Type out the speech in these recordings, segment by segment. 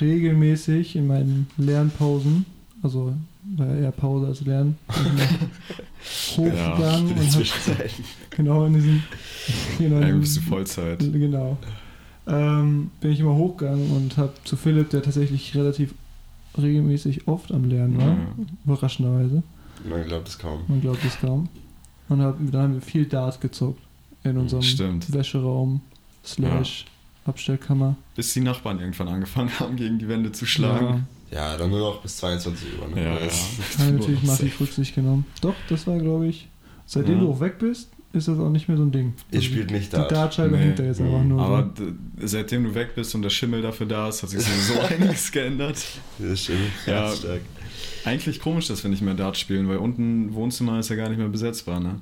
regelmäßig in meinen Lernpausen, also ja eher Pause als Lernen, hochgegangen in und hab, genau in diesem genau, in Eigentlich bist du Vollzeit. Genau. Ähm, bin ich immer hochgegangen und habe zu Philipp, der tatsächlich relativ regelmäßig oft am Lernen war, Ja. überraschenderweise, Man glaubt es kaum. man glaubt es kaum. Und hab, dann haben wir viel Dart gezockt in unserem Stimmt. Wäscheraum slash Abstellkammer. Bis die Nachbarn irgendwann angefangen haben, gegen die Wände zu schlagen. Ja, dann nur noch bis 22 Uhr. Ne? Ja, ja. Das- Ja, habe natürlich massiv Rücksicht genommen. Doch, das war, glaube ich, seitdem Ja. du auch weg bist, ist das auch nicht mehr so ein Ding. Ihr spielt nicht Die da. Dartscheibe Nee. hängt da jetzt einfach Mhm. nur. Aber seitdem du weg bist und der Schimmel dafür da ist, hat sich sowieso einiges geändert. Das stimmt. Ja. Stark. Eigentlich komisch, dass wir nicht mehr Dart spielen, weil unten Wohnzimmer ist ja gar nicht mehr besetzbar, ne?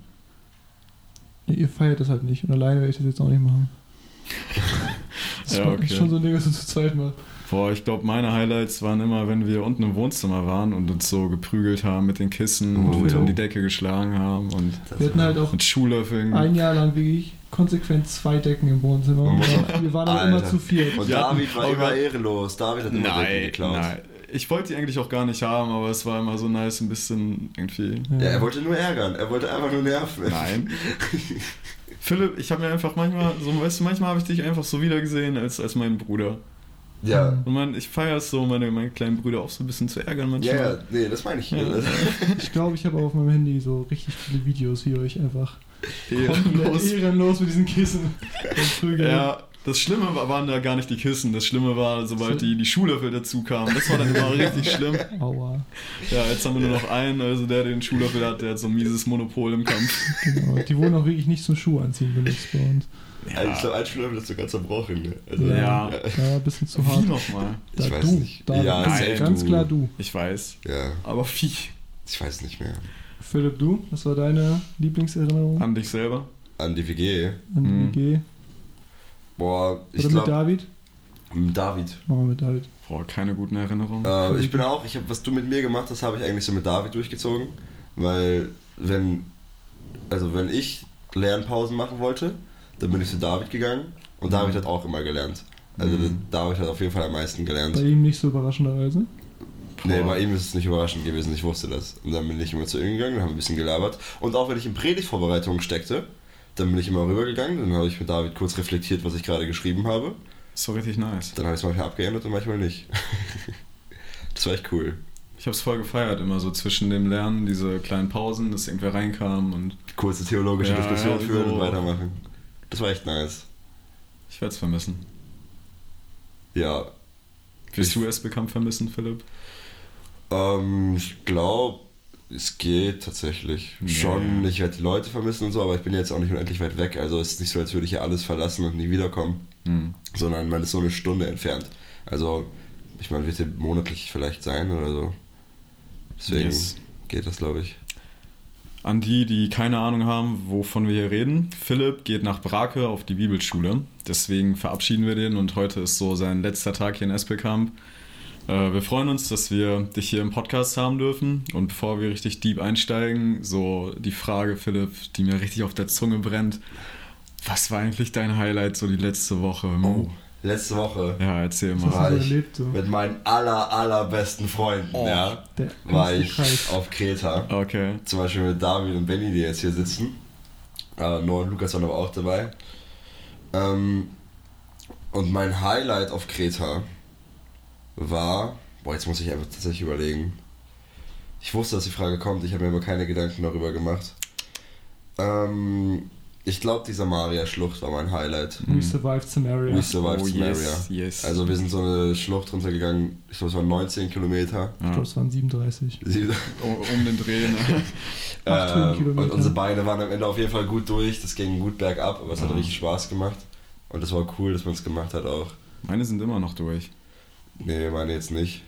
Ihr feiert das halt nicht und alleine werde ich das jetzt auch nicht machen. Das Ja, ist okay. schon so ein Ding, was du zu zweit machst. Boah, ich glaube, meine Highlights waren immer, wenn wir unten im Wohnzimmer waren und uns so geprügelt haben mit den Kissen Oh, und ja. um die Decke geschlagen haben und Das Wir hatten halt auch mit Schuhlöffeln. ein Jahr lang wirklich konsequent zwei Decken im Wohnzimmer. Und wir waren aber immer zu viert. Und Ja, David war aber- immer ehrenlos. David hat immer Decken Nein, geklaut. nein. Ich wollte die eigentlich auch gar nicht haben, aber es war immer so nice, ein bisschen irgendwie. Ja, er wollte nur ärgern. Er wollte einfach nur nerven. Nein. Philipp, ich habe mir einfach manchmal, so, weißt du, manchmal habe ich dich einfach so wiedergesehen als, als mein Bruder. Ja. Und man, ich feiere es so, meine, meine kleinen Brüder auch so ein bisschen zu ärgern manchmal. ja, nee, das meine ich. Ja. Ich glaube, ich habe auf meinem Handy so richtig viele Videos, wie euch einfach Ehrenlos. ehrenlos mit diesen Kissen prügeln. Ja, das Schlimme war, waren da gar nicht die Kissen. Das Schlimme war, sobald die, die Schuhlöffel dazu kamen. Das war dann immer richtig schlimm. Aua. Ja, jetzt haben wir nur noch einen, also der, der den Schuhlöffel hat, der hat so ein mieses Monopol im Kampf. Genau. Die wurden auch wirklich nicht zum Schuh anziehen benutzt bei uns. Also ich glaube, ein Schlüssel ist sogar zerbrochen. Ne? Also, Ja. Ja, ein bisschen zu Wie hart. nochmal? Da, Ich weiß du, nicht. Da, Ja, ganz, safe ganz du. klar du. Ich weiß. ja, Aber wie? ich weiß nicht mehr. Philipp, du? Was war deine Lieblingserinnerung An dich selber? An die WG. an die Mhm. WG? Boah, ich Oder mit glaube, David? David. Machen wir mit David. Boah, keine guten Erinnerungen. Äh, ich bin auch, ich hab, was du mit mir gemacht hast, habe ich eigentlich so mit David durchgezogen. Weil, wenn, also wenn ich Lernpausen machen wollte, dann bin ich zu David gegangen und David hat auch immer gelernt. Also Mhm. David hat auf jeden Fall am meisten gelernt. Bei ihm nicht so überraschenderweise. Nee, bei ihm ist es nicht überraschend gewesen, ich wusste das. Und dann bin ich immer zu ihm gegangen, dann haben wir ein bisschen gelabert. Und auch wenn ich in Predigtvorbereitungen steckte, dann bin ich immer rübergegangen, dann habe ich mit David kurz reflektiert, was ich gerade geschrieben habe. Doch richtig nice. Dann habe ich es manchmal abgeändert und manchmal nicht. das war echt cool. Ich hab's voll gefeiert, immer so zwischen dem Lernen, diese kleinen Pausen, dass irgendwer reinkam und Kurze theologische Ja, Diskussion ja, führen so. und weitermachen. Das war echt nice. ich werde es vermissen. Ja, Wirst du es bekannt vermissen, Philipp? ähm, ich glaube, es geht tatsächlich Nee. schon. Ich werde die Leute vermissen und so, aber ich bin jetzt auch nicht unendlich weit weg. Also es ist nicht so, als würde ich hier alles verlassen und nie wiederkommen. Hm. sondern man ist so eine Stunde entfernt. Also, ich meine, wird hier monatlich vielleicht sein oder so. Deswegen Yes. geht das, glaube ich. An die, die keine Ahnung haben, wovon wir hier reden. Philipp geht nach Brake auf die Bibelschule. Deswegen verabschieden wir den und heute ist so sein letzter Tag hier in Espelkamp. Äh, wir freuen uns, dass wir dich hier im Podcast haben dürfen. Und bevor wir richtig deep einsteigen, so die Frage, Philipp, die mir richtig auf der Zunge brennt. Was war eigentlich dein Highlight so die letzte Woche? Oh, letzte Woche Ja, erzähl Was mal. War hast du ich erlebt? So? mit meinen aller, allerbesten Freunden, Oh. ja, Der war ich Kreis. auf Kreta. Okay. Zum Beispiel mit David und Benny, die jetzt hier sitzen. Äh, Noah und Lukas waren aber auch dabei. Ähm, und mein Highlight auf Kreta war. Boah, jetzt muss ich einfach tatsächlich überlegen. Ich wusste, dass die Frage kommt, ich habe mir aber keine Gedanken darüber gemacht. Ähm, ich glaube, die Samaria-Schlucht war mein Highlight. We survived Samaria. We survived Oh, Samaria. yes, yes. Also wir sind so eine Schlucht runtergegangen, ich glaube es waren 19 Kilometer. Ich glaube, es waren 37. Sie- um, um den Dreh. Ne? 8 Ähm, und unsere Beine waren am Ende auf jeden Fall gut durch, das ging gut bergab, aber es hat Ja. richtig Spaß gemacht. Und das war cool, dass man es gemacht hat auch. Meine sind immer noch durch. Nee, meine jetzt nicht.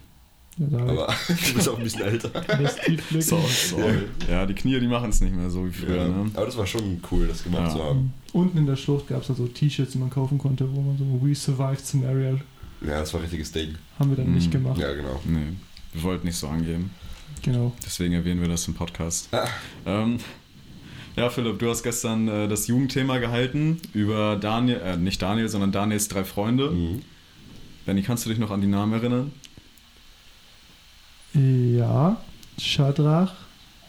Ja. Aber du bist auch ein bisschen älter. Das Tiefblick. So, sorry. Ja, die Knie, die machen es nicht mehr so wie früher. Ja. Ne? Aber das war schon cool, das gemacht Ja. zu haben. Unten in der Schlucht gab es da so T-Shirts, die man kaufen konnte, wo man so We survived Samaria Ja, das war ein richtiges Ding. haben wir dann Mhm. nicht gemacht. Ja, genau. Nee, wir wollten nicht so angeben. Genau. Deswegen erwähnen wir das im Podcast. Ah. Ähm, ja, Philipp, du hast gestern äh, das Jugendthema gehalten über Daniel, äh, nicht Daniel, sondern Daniels drei Freunde. Mhm. Benny, kannst du dich noch an die Namen erinnern? Ja, Shadrach,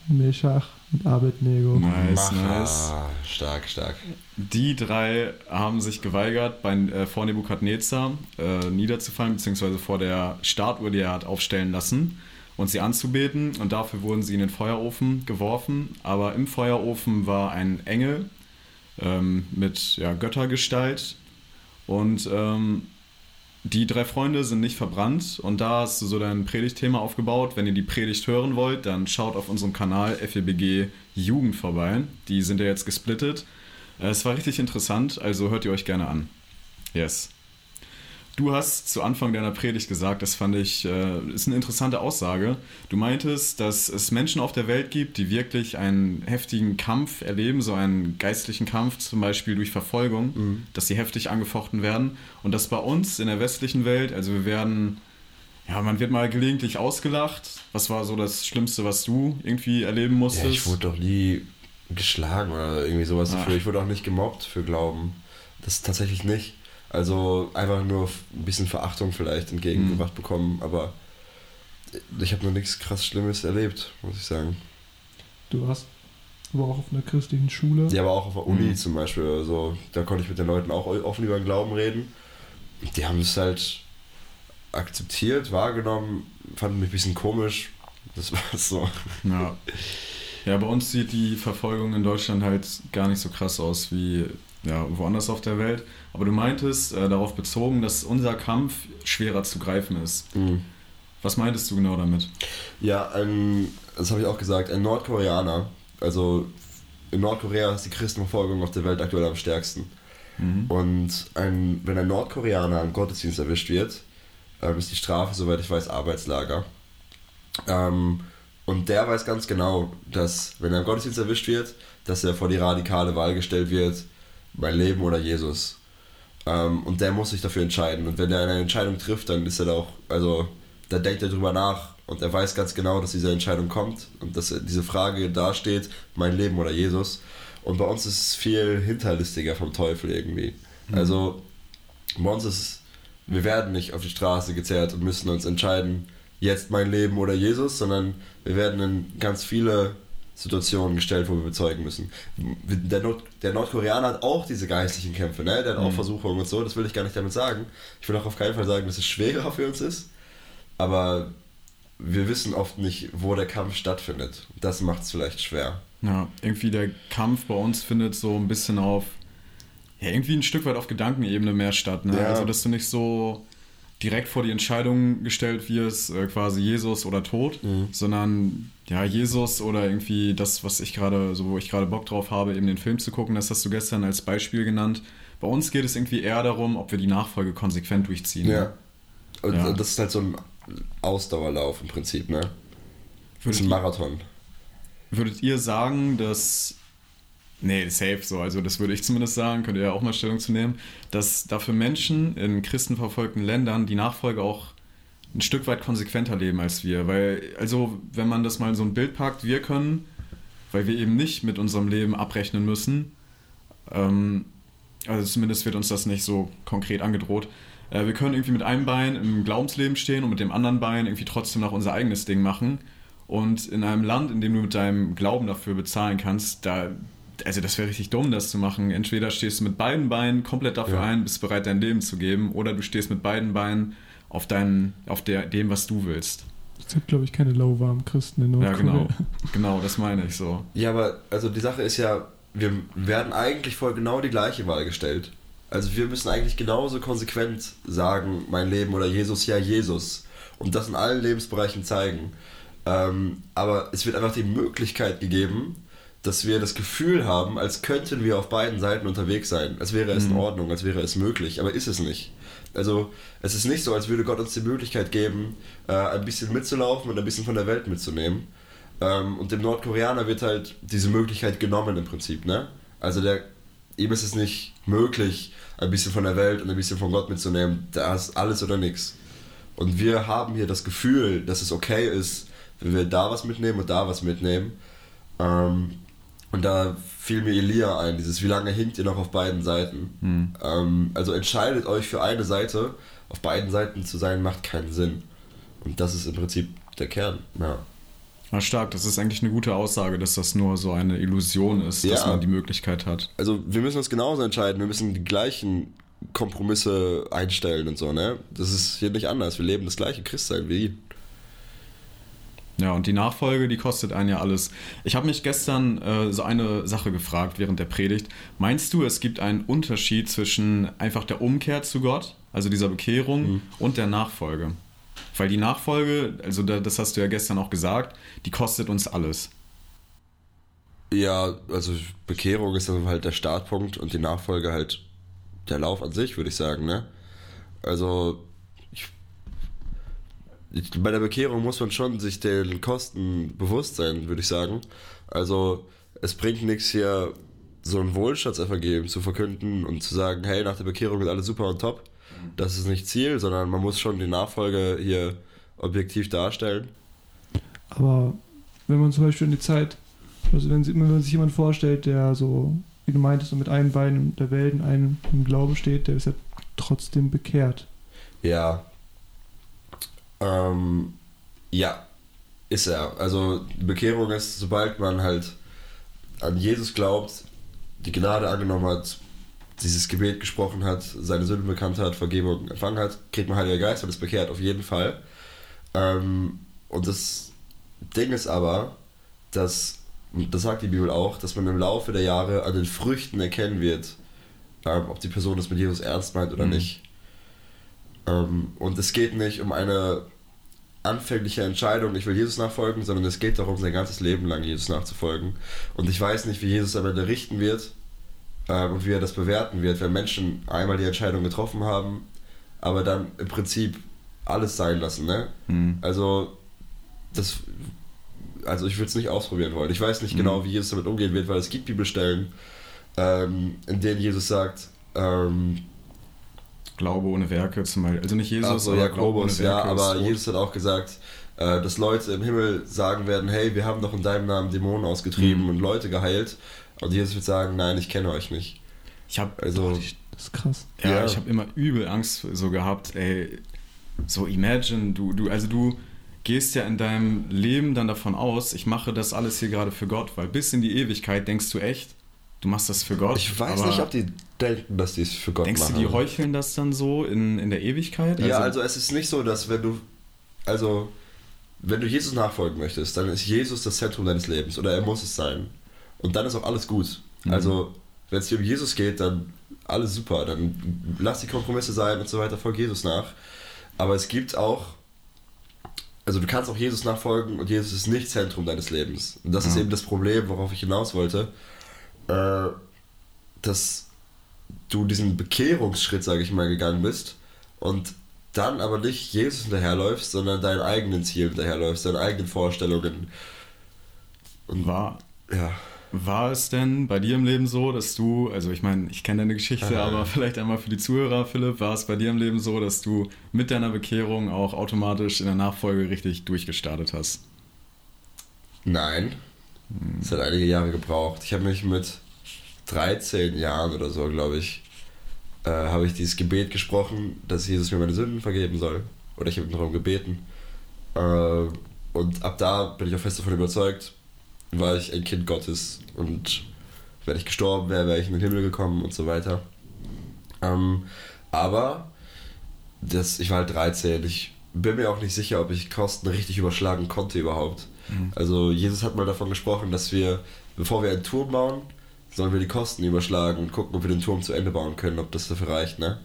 Meshach und Abednego. Nice, Macher. nice. Stark, stark. Die drei haben sich geweigert, bei, äh, vor Nebukadnezar äh, niederzufallen, beziehungsweise vor der Statue, die er hat aufstellen lassen, und sie anzubeten. Und dafür wurden sie in den Feuerofen geworfen. Aber im Feuerofen war ein Engel ähm, mit ja, Göttergestalt. Und ähm, die drei Freunde sind nicht verbrannt. Und da hast du so dein Predigtthema aufgebaut. Wenn ihr die Predigt hören wollt, dann schaut auf unserem Kanal FEBG Jugend vorbei. Die sind ja jetzt gesplittet. Äh, Es war richtig interessant, also hört ihr euch gerne an. Yes. Du hast zu Anfang deiner Predigt gesagt, das fand ich, äh, ist eine interessante Aussage. Du meintest, dass es Menschen auf der Welt gibt, die wirklich einen heftigen Kampf erleben, so einen geistlichen Kampf, zum Beispiel durch Verfolgung, dass sie heftig angefochten werden. Und dass bei uns in der westlichen Welt, also wir werden, ja, man wird mal gelegentlich ausgelacht. Was war so das Schlimmste, was du irgendwie erleben Ja, musstest? ich wurde doch nie geschlagen oder irgendwie sowas Ah. dafür. Ich wurde auch nicht gemobbt für Glauben. Das tatsächlich nicht. Also einfach nur ein bisschen Verachtung vielleicht entgegengebracht bekommen, aber ich habe noch nichts krass Schlimmes erlebt, muss ich sagen. Du warst aber auch auf einer christlichen Schule. Ja, aber auch auf der Uni Mhm. zum Beispiel oder so, da konnte ich mit den Leuten auch offen über den Glauben reden. Die haben es halt akzeptiert, wahrgenommen, fanden mich ein bisschen komisch. Das war so. Ja. Ja, bei uns sieht die Verfolgung in Deutschland halt gar nicht so krass aus wie ja, woanders auf der Welt. Aber du meintest äh, darauf bezogen, dass unser Kampf schwerer zu greifen ist. Mhm. Was meintest du genau damit? Ja, ein, das habe ich auch gesagt, ein Nordkoreaner, also in Nordkorea ist die Christenverfolgung auf der Welt aktuell am stärksten. Mhm. Und ein, wenn ein Nordkoreaner im Gottesdienst erwischt wird, ähm, ist die Strafe, soweit ich weiß, Arbeitslager. Ähm, und der weiß ganz genau, dass, wenn er im Gottesdienst erwischt wird, dass er vor die radikale Wahl gestellt wird, mein Leben oder Jesus. Ähm, und der muss sich dafür entscheiden. Und wenn er eine Entscheidung trifft, dann ist er da auch, also, da denkt er drüber nach und er weiß ganz genau, dass diese Entscheidung kommt und dass diese Frage dasteht, mein Leben oder Jesus. Und bei uns ist es viel hinterlistiger vom Teufel irgendwie. Also, bei uns ist es, wir werden nicht auf die Straße gezerrt und müssen uns entscheiden, jetzt mein Leben oder Jesus, sondern wir werden in ganz viele Situationen gestellt, wo wir bezeugen müssen. Der, Nord der Nordkoreaner hat auch diese geistlichen Kämpfe, ne? der hat auch Mhm. Versuchungen und so, das will ich gar nicht damit sagen. Ich will auch auf keinen Fall sagen, dass es schwerer für uns ist, aber wir wissen oft nicht, wo der Kampf stattfindet. Das macht es vielleicht schwer. Ja, irgendwie der Kampf bei uns findet so ein bisschen auf, ja, irgendwie ein Stück weit auf Gedankenebene mehr statt. Ne? Ja. Also, dass du nicht so direkt vor die Entscheidung gestellt wirst, äh, quasi Jesus oder Tod, Mhm. sondern ja, Jesus oder irgendwie das, was ich gerade, so wo ich gerade Bock drauf habe, eben den Film zu gucken, das hast du gestern als Beispiel genannt. Bei uns geht es irgendwie eher darum, ob wir die Nachfolge konsequent durchziehen. Ja. Und Ja. das ist halt so ein Ausdauerlauf im Prinzip, ne? Das ist Würdet, ein ihr, Marathon. würdet ihr sagen, dass Nee, safe so. Also das würde ich zumindest sagen, könnt ihr ja auch mal Stellung zu nehmen, dass dafür Menschen in christenverfolgten Ländern die Nachfolge auch ein Stück weit konsequenter leben als wir. Weil, also wenn man das mal in so ein Bild packt, wir können, weil wir eben nicht mit unserem Leben abrechnen müssen, ähm, also zumindest wird uns das nicht so konkret angedroht, äh, wir können irgendwie mit einem Bein im Glaubensleben stehen und mit dem anderen Bein irgendwie trotzdem noch unser eigenes Ding machen. Und in einem Land, in dem du mit deinem Glauben dafür bezahlen kannst, da, also das wäre richtig dumm, das zu machen. Entweder stehst du mit beiden Beinen komplett dafür Ja. ein, bist bereit, dein Leben zu geben, oder du stehst mit beiden Beinen auf, dein, auf der, dem, was du willst. Es gibt, glaube ich, keine lauwarmen Christen in Ja, Nordkorea. genau. Genau, das meine ich so. Ja, aber also die Sache ist ja, wir werden eigentlich vor genau die gleiche Wahl gestellt. Also wir müssen eigentlich genauso konsequent sagen, mein Leben oder Jesus, ja Jesus. Und das in allen Lebensbereichen zeigen. Ähm, aber es wird einfach die Möglichkeit gegeben, dass wir das Gefühl haben, als könnten wir auf beiden Seiten unterwegs sein. Als wäre es in Mhm. Ordnung, als wäre es möglich. Aber ist es nicht. Also es ist nicht so, als würde Gott uns die Möglichkeit geben, äh, ein bisschen mitzulaufen und ein bisschen von der Welt mitzunehmen. Ähm, und dem Nordkoreaner wird halt diese Möglichkeit genommen im Prinzip, ne? Also der, ihm ist es nicht möglich, ein bisschen von der Welt und ein bisschen von Gott mitzunehmen. Da ist alles oder nichts. Und wir haben hier das Gefühl, dass es okay ist, wenn wir da was mitnehmen und da was mitnehmen. Ähm, und da fiel mir Elia ein, dieses, wie lange hinkt ihr noch auf beiden Seiten? Hm. Ähm, also entscheidet euch für eine Seite, auf beiden Seiten zu sein, macht keinen Sinn. Und das ist im Prinzip der Kern. Ja. Ja, stark. Das ist eigentlich eine gute Aussage, dass das nur so eine Illusion ist, dass Ja. man die Möglichkeit hat. Also wir müssen uns genauso entscheiden, wir müssen die gleichen Kompromisse einstellen und so, ne? Das ist hier nicht anders. Wir leben das gleiche Christsein wie. Ja, und die Nachfolge, die kostet einen ja alles. Ich habe mich gestern äh, so eine Sache gefragt während der Predigt. Meinst du, es gibt einen Unterschied zwischen einfach der Umkehr zu Gott, also dieser Bekehrung, Mhm. und der Nachfolge? Weil die Nachfolge, also da, das hast du ja gestern auch gesagt, die kostet uns alles. Ja, also Bekehrung ist dann halt der Startpunkt und die Nachfolge halt der Lauf an sich, würde ich sagen, ne? Also bei der Bekehrung muss man schon sich den Kosten bewusst sein, würde ich sagen. Also es bringt nichts hier so ein Wohlstandsevangelium zu verkünden und zu sagen, hey, nach der Bekehrung ist alles super und top. Das ist nicht Ziel, sondern man muss schon die Nachfolge hier objektiv darstellen. Aber wenn man zum Beispiel in die Zeit, also wenn, wenn man sich jemand vorstellt, der so, wie du meintest, so mit einem Bein in der Welt, in einem im Glauben steht, der ist ja trotzdem bekehrt. Ja. Ähm, ja, ist er. Also die Bekehrung ist, sobald man halt an Jesus glaubt, die Gnade angenommen hat, dieses Gebet gesprochen hat, seine Sünden bekannt hat, Vergebung empfangen hat, kriegt man Heiliger Geist und ist bekehrt, auf jeden Fall. Ähm, und das Ding ist aber, dass, das sagt die Bibel auch, dass man im Laufe der Jahre an den Früchten erkennen wird, ähm, ob die Person das mit Jesus ernst meint oder Mhm. nicht. Ähm, und es geht nicht um eine anfängliche Entscheidung, ich will Jesus nachfolgen, sondern es geht darum, sein ganzes Leben lang Jesus nachzufolgen. Und ich weiß nicht, wie Jesus am Ende richten wird ähm, und wie er das bewerten wird, wenn Menschen einmal die Entscheidung getroffen haben, aber dann im Prinzip alles sein lassen. Ne? Hm. Also, das, also ich würde es nicht ausprobieren wollen. Ich weiß nicht Mhm. genau, wie Jesus damit umgehen wird, weil es gibt Bibelstellen, ähm, in denen Jesus sagt, ähm, Glaube ohne Werke zum Beispiel. Also nicht Jesus, Ach so, aber ja, Glaube Globus, ohne ja, Werke ist aber. Jesus hat auch gesagt, äh, dass Leute im Himmel sagen werden, hey, wir haben doch in deinem Namen Dämonen ausgetrieben Mhm. und Leute geheilt. Und Jesus wird sagen, nein, ich kenne euch nicht. Ich habe Also, Das ist krass. Ja, Ja. ich habe immer übel Angst so gehabt, ey, so imagine, du, du, also du gehst ja in deinem Leben dann davon aus, ich mache das alles hier gerade für Gott, weil bis in die Ewigkeit denkst du echt, du machst das für Gott. ich weiß aber nicht, ob die denken, dass die es für Gott Denkst machen. du, die heucheln das dann so in, in der Ewigkeit? Ja, also es ist nicht so, dass wenn du, also wenn du Jesus nachfolgen möchtest, dann ist Jesus das Zentrum deines Lebens oder er muss es sein. Und dann ist auch alles gut. Mhm. Also wenn es dir um Jesus geht, dann alles super, dann lass die Kompromisse sein und so weiter, folg Jesus nach. Aber es gibt auch, also du kannst auch Jesus nachfolgen und Jesus ist nicht Zentrum deines Lebens. Und das ist Ja. eben das Problem, worauf ich hinaus wollte, äh, dass du diesen Bekehrungsschritt, sage ich mal, gegangen bist und dann aber nicht Jesus hinterherläufst, sondern deinen eigenen Zielen hinterherläufst, deinen eigenen Vorstellungen. Und war, ja, war es denn bei dir im Leben so, dass du, also ich meine, ich kenne deine Geschichte, Aha. aber vielleicht einmal für die Zuhörer, Philipp, war es bei dir im Leben so, dass du mit deiner Bekehrung auch automatisch in der Nachfolge richtig durchgestartet hast? nein, es hat einige Jahre gebraucht. Ich habe mich mit 13 Jahren oder so, glaube ich, äh, habe ich dieses Gebet gesprochen, dass Jesus mir meine Sünden vergeben soll. Oder ich habe darum gebeten. Äh, und ab da bin ich auch fest davon überzeugt, war ich ein Kind Gottes und wenn ich gestorben wäre, wäre ich in den Himmel gekommen und so weiter. Ähm, aber das, ich war halt 13, ich bin mir auch nicht sicher, ob ich Kosten richtig überschlagen konnte überhaupt. Mhm. Also Jesus hat mal davon gesprochen, dass wir, bevor wir einen Turm bauen, sollen wir die Kosten überschlagen und gucken, ob wir den Turm zu Ende bauen können, ob das dafür reicht, ne?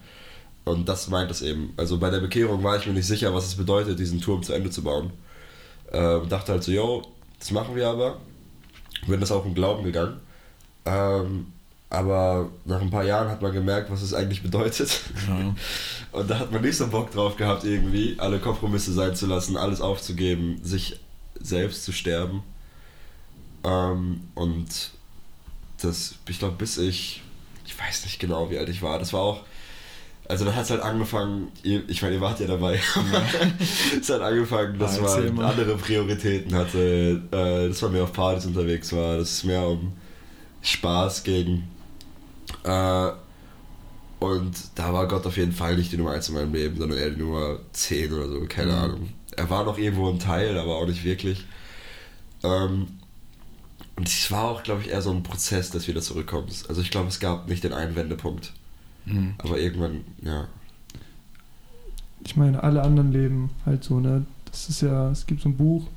Und das meint es eben. Also bei der Bekehrung war ich mir nicht sicher, was es bedeutet, diesen Turm zu Ende zu bauen. Ähm, dachte halt so, yo, das machen wir aber. Bin das auch im Glauben gegangen. Ähm, aber nach ein paar Jahren hat man gemerkt, was es eigentlich bedeutet. Ja. Und da hat man nicht so Bock drauf gehabt, irgendwie alle Kompromisse sein zu lassen, alles aufzugeben, sich selbst zu sterben. Ähm, und das, ich glaube, bis ich, ich weiß nicht genau, wie alt ich war, das war auch, also da hat es halt angefangen, ihr, ich meine, ihr wart ja dabei, es hat angefangen, dass Ah, man andere Prioritäten hatte, äh, dass man mehr auf Partys unterwegs war, dass es mehr um Spaß ging. Äh, Und da war Gott auf jeden Fall nicht die Nummer 1 in meinem Leben, sondern eher die Nummer 10 oder so, keine Mhm. Ahnung. Er war noch irgendwo ein Teil, aber auch nicht wirklich. Ähm, und es war auch, glaube ich, eher so ein Prozess, dass wieder zurückkommen. Also ich glaube, es gab nicht den einen Wendepunkt. Mhm. Aber irgendwann, ja. Ich meine, alle anderen leben halt so, ne? Das ist ja, es gibt so ein Buch,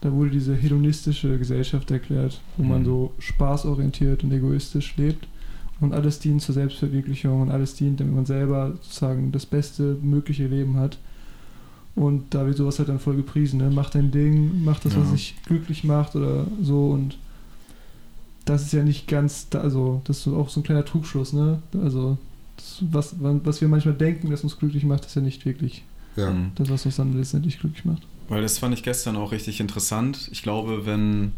da wurde diese hedonistische Gesellschaft erklärt, wo man Mhm. so spaßorientiert und egoistisch lebt und alles dient zur Selbstverwirklichung und alles dient, damit man selber sozusagen das beste mögliche Leben hat. Und da wird sowas halt dann voll gepriesen, ne? Mach dein Ding, mach das, was Ja. dich glücklich macht oder so und das ist ja nicht ganz, da, also das ist auch so ein kleiner Trugschluss, ne? Also das, was, was wir manchmal denken, das uns glücklich macht, ist ja nicht wirklich Ja. Mhm. das, was uns dann letztendlich glücklich macht. Weil das fand ich gestern auch richtig interessant. Ich glaube, wenn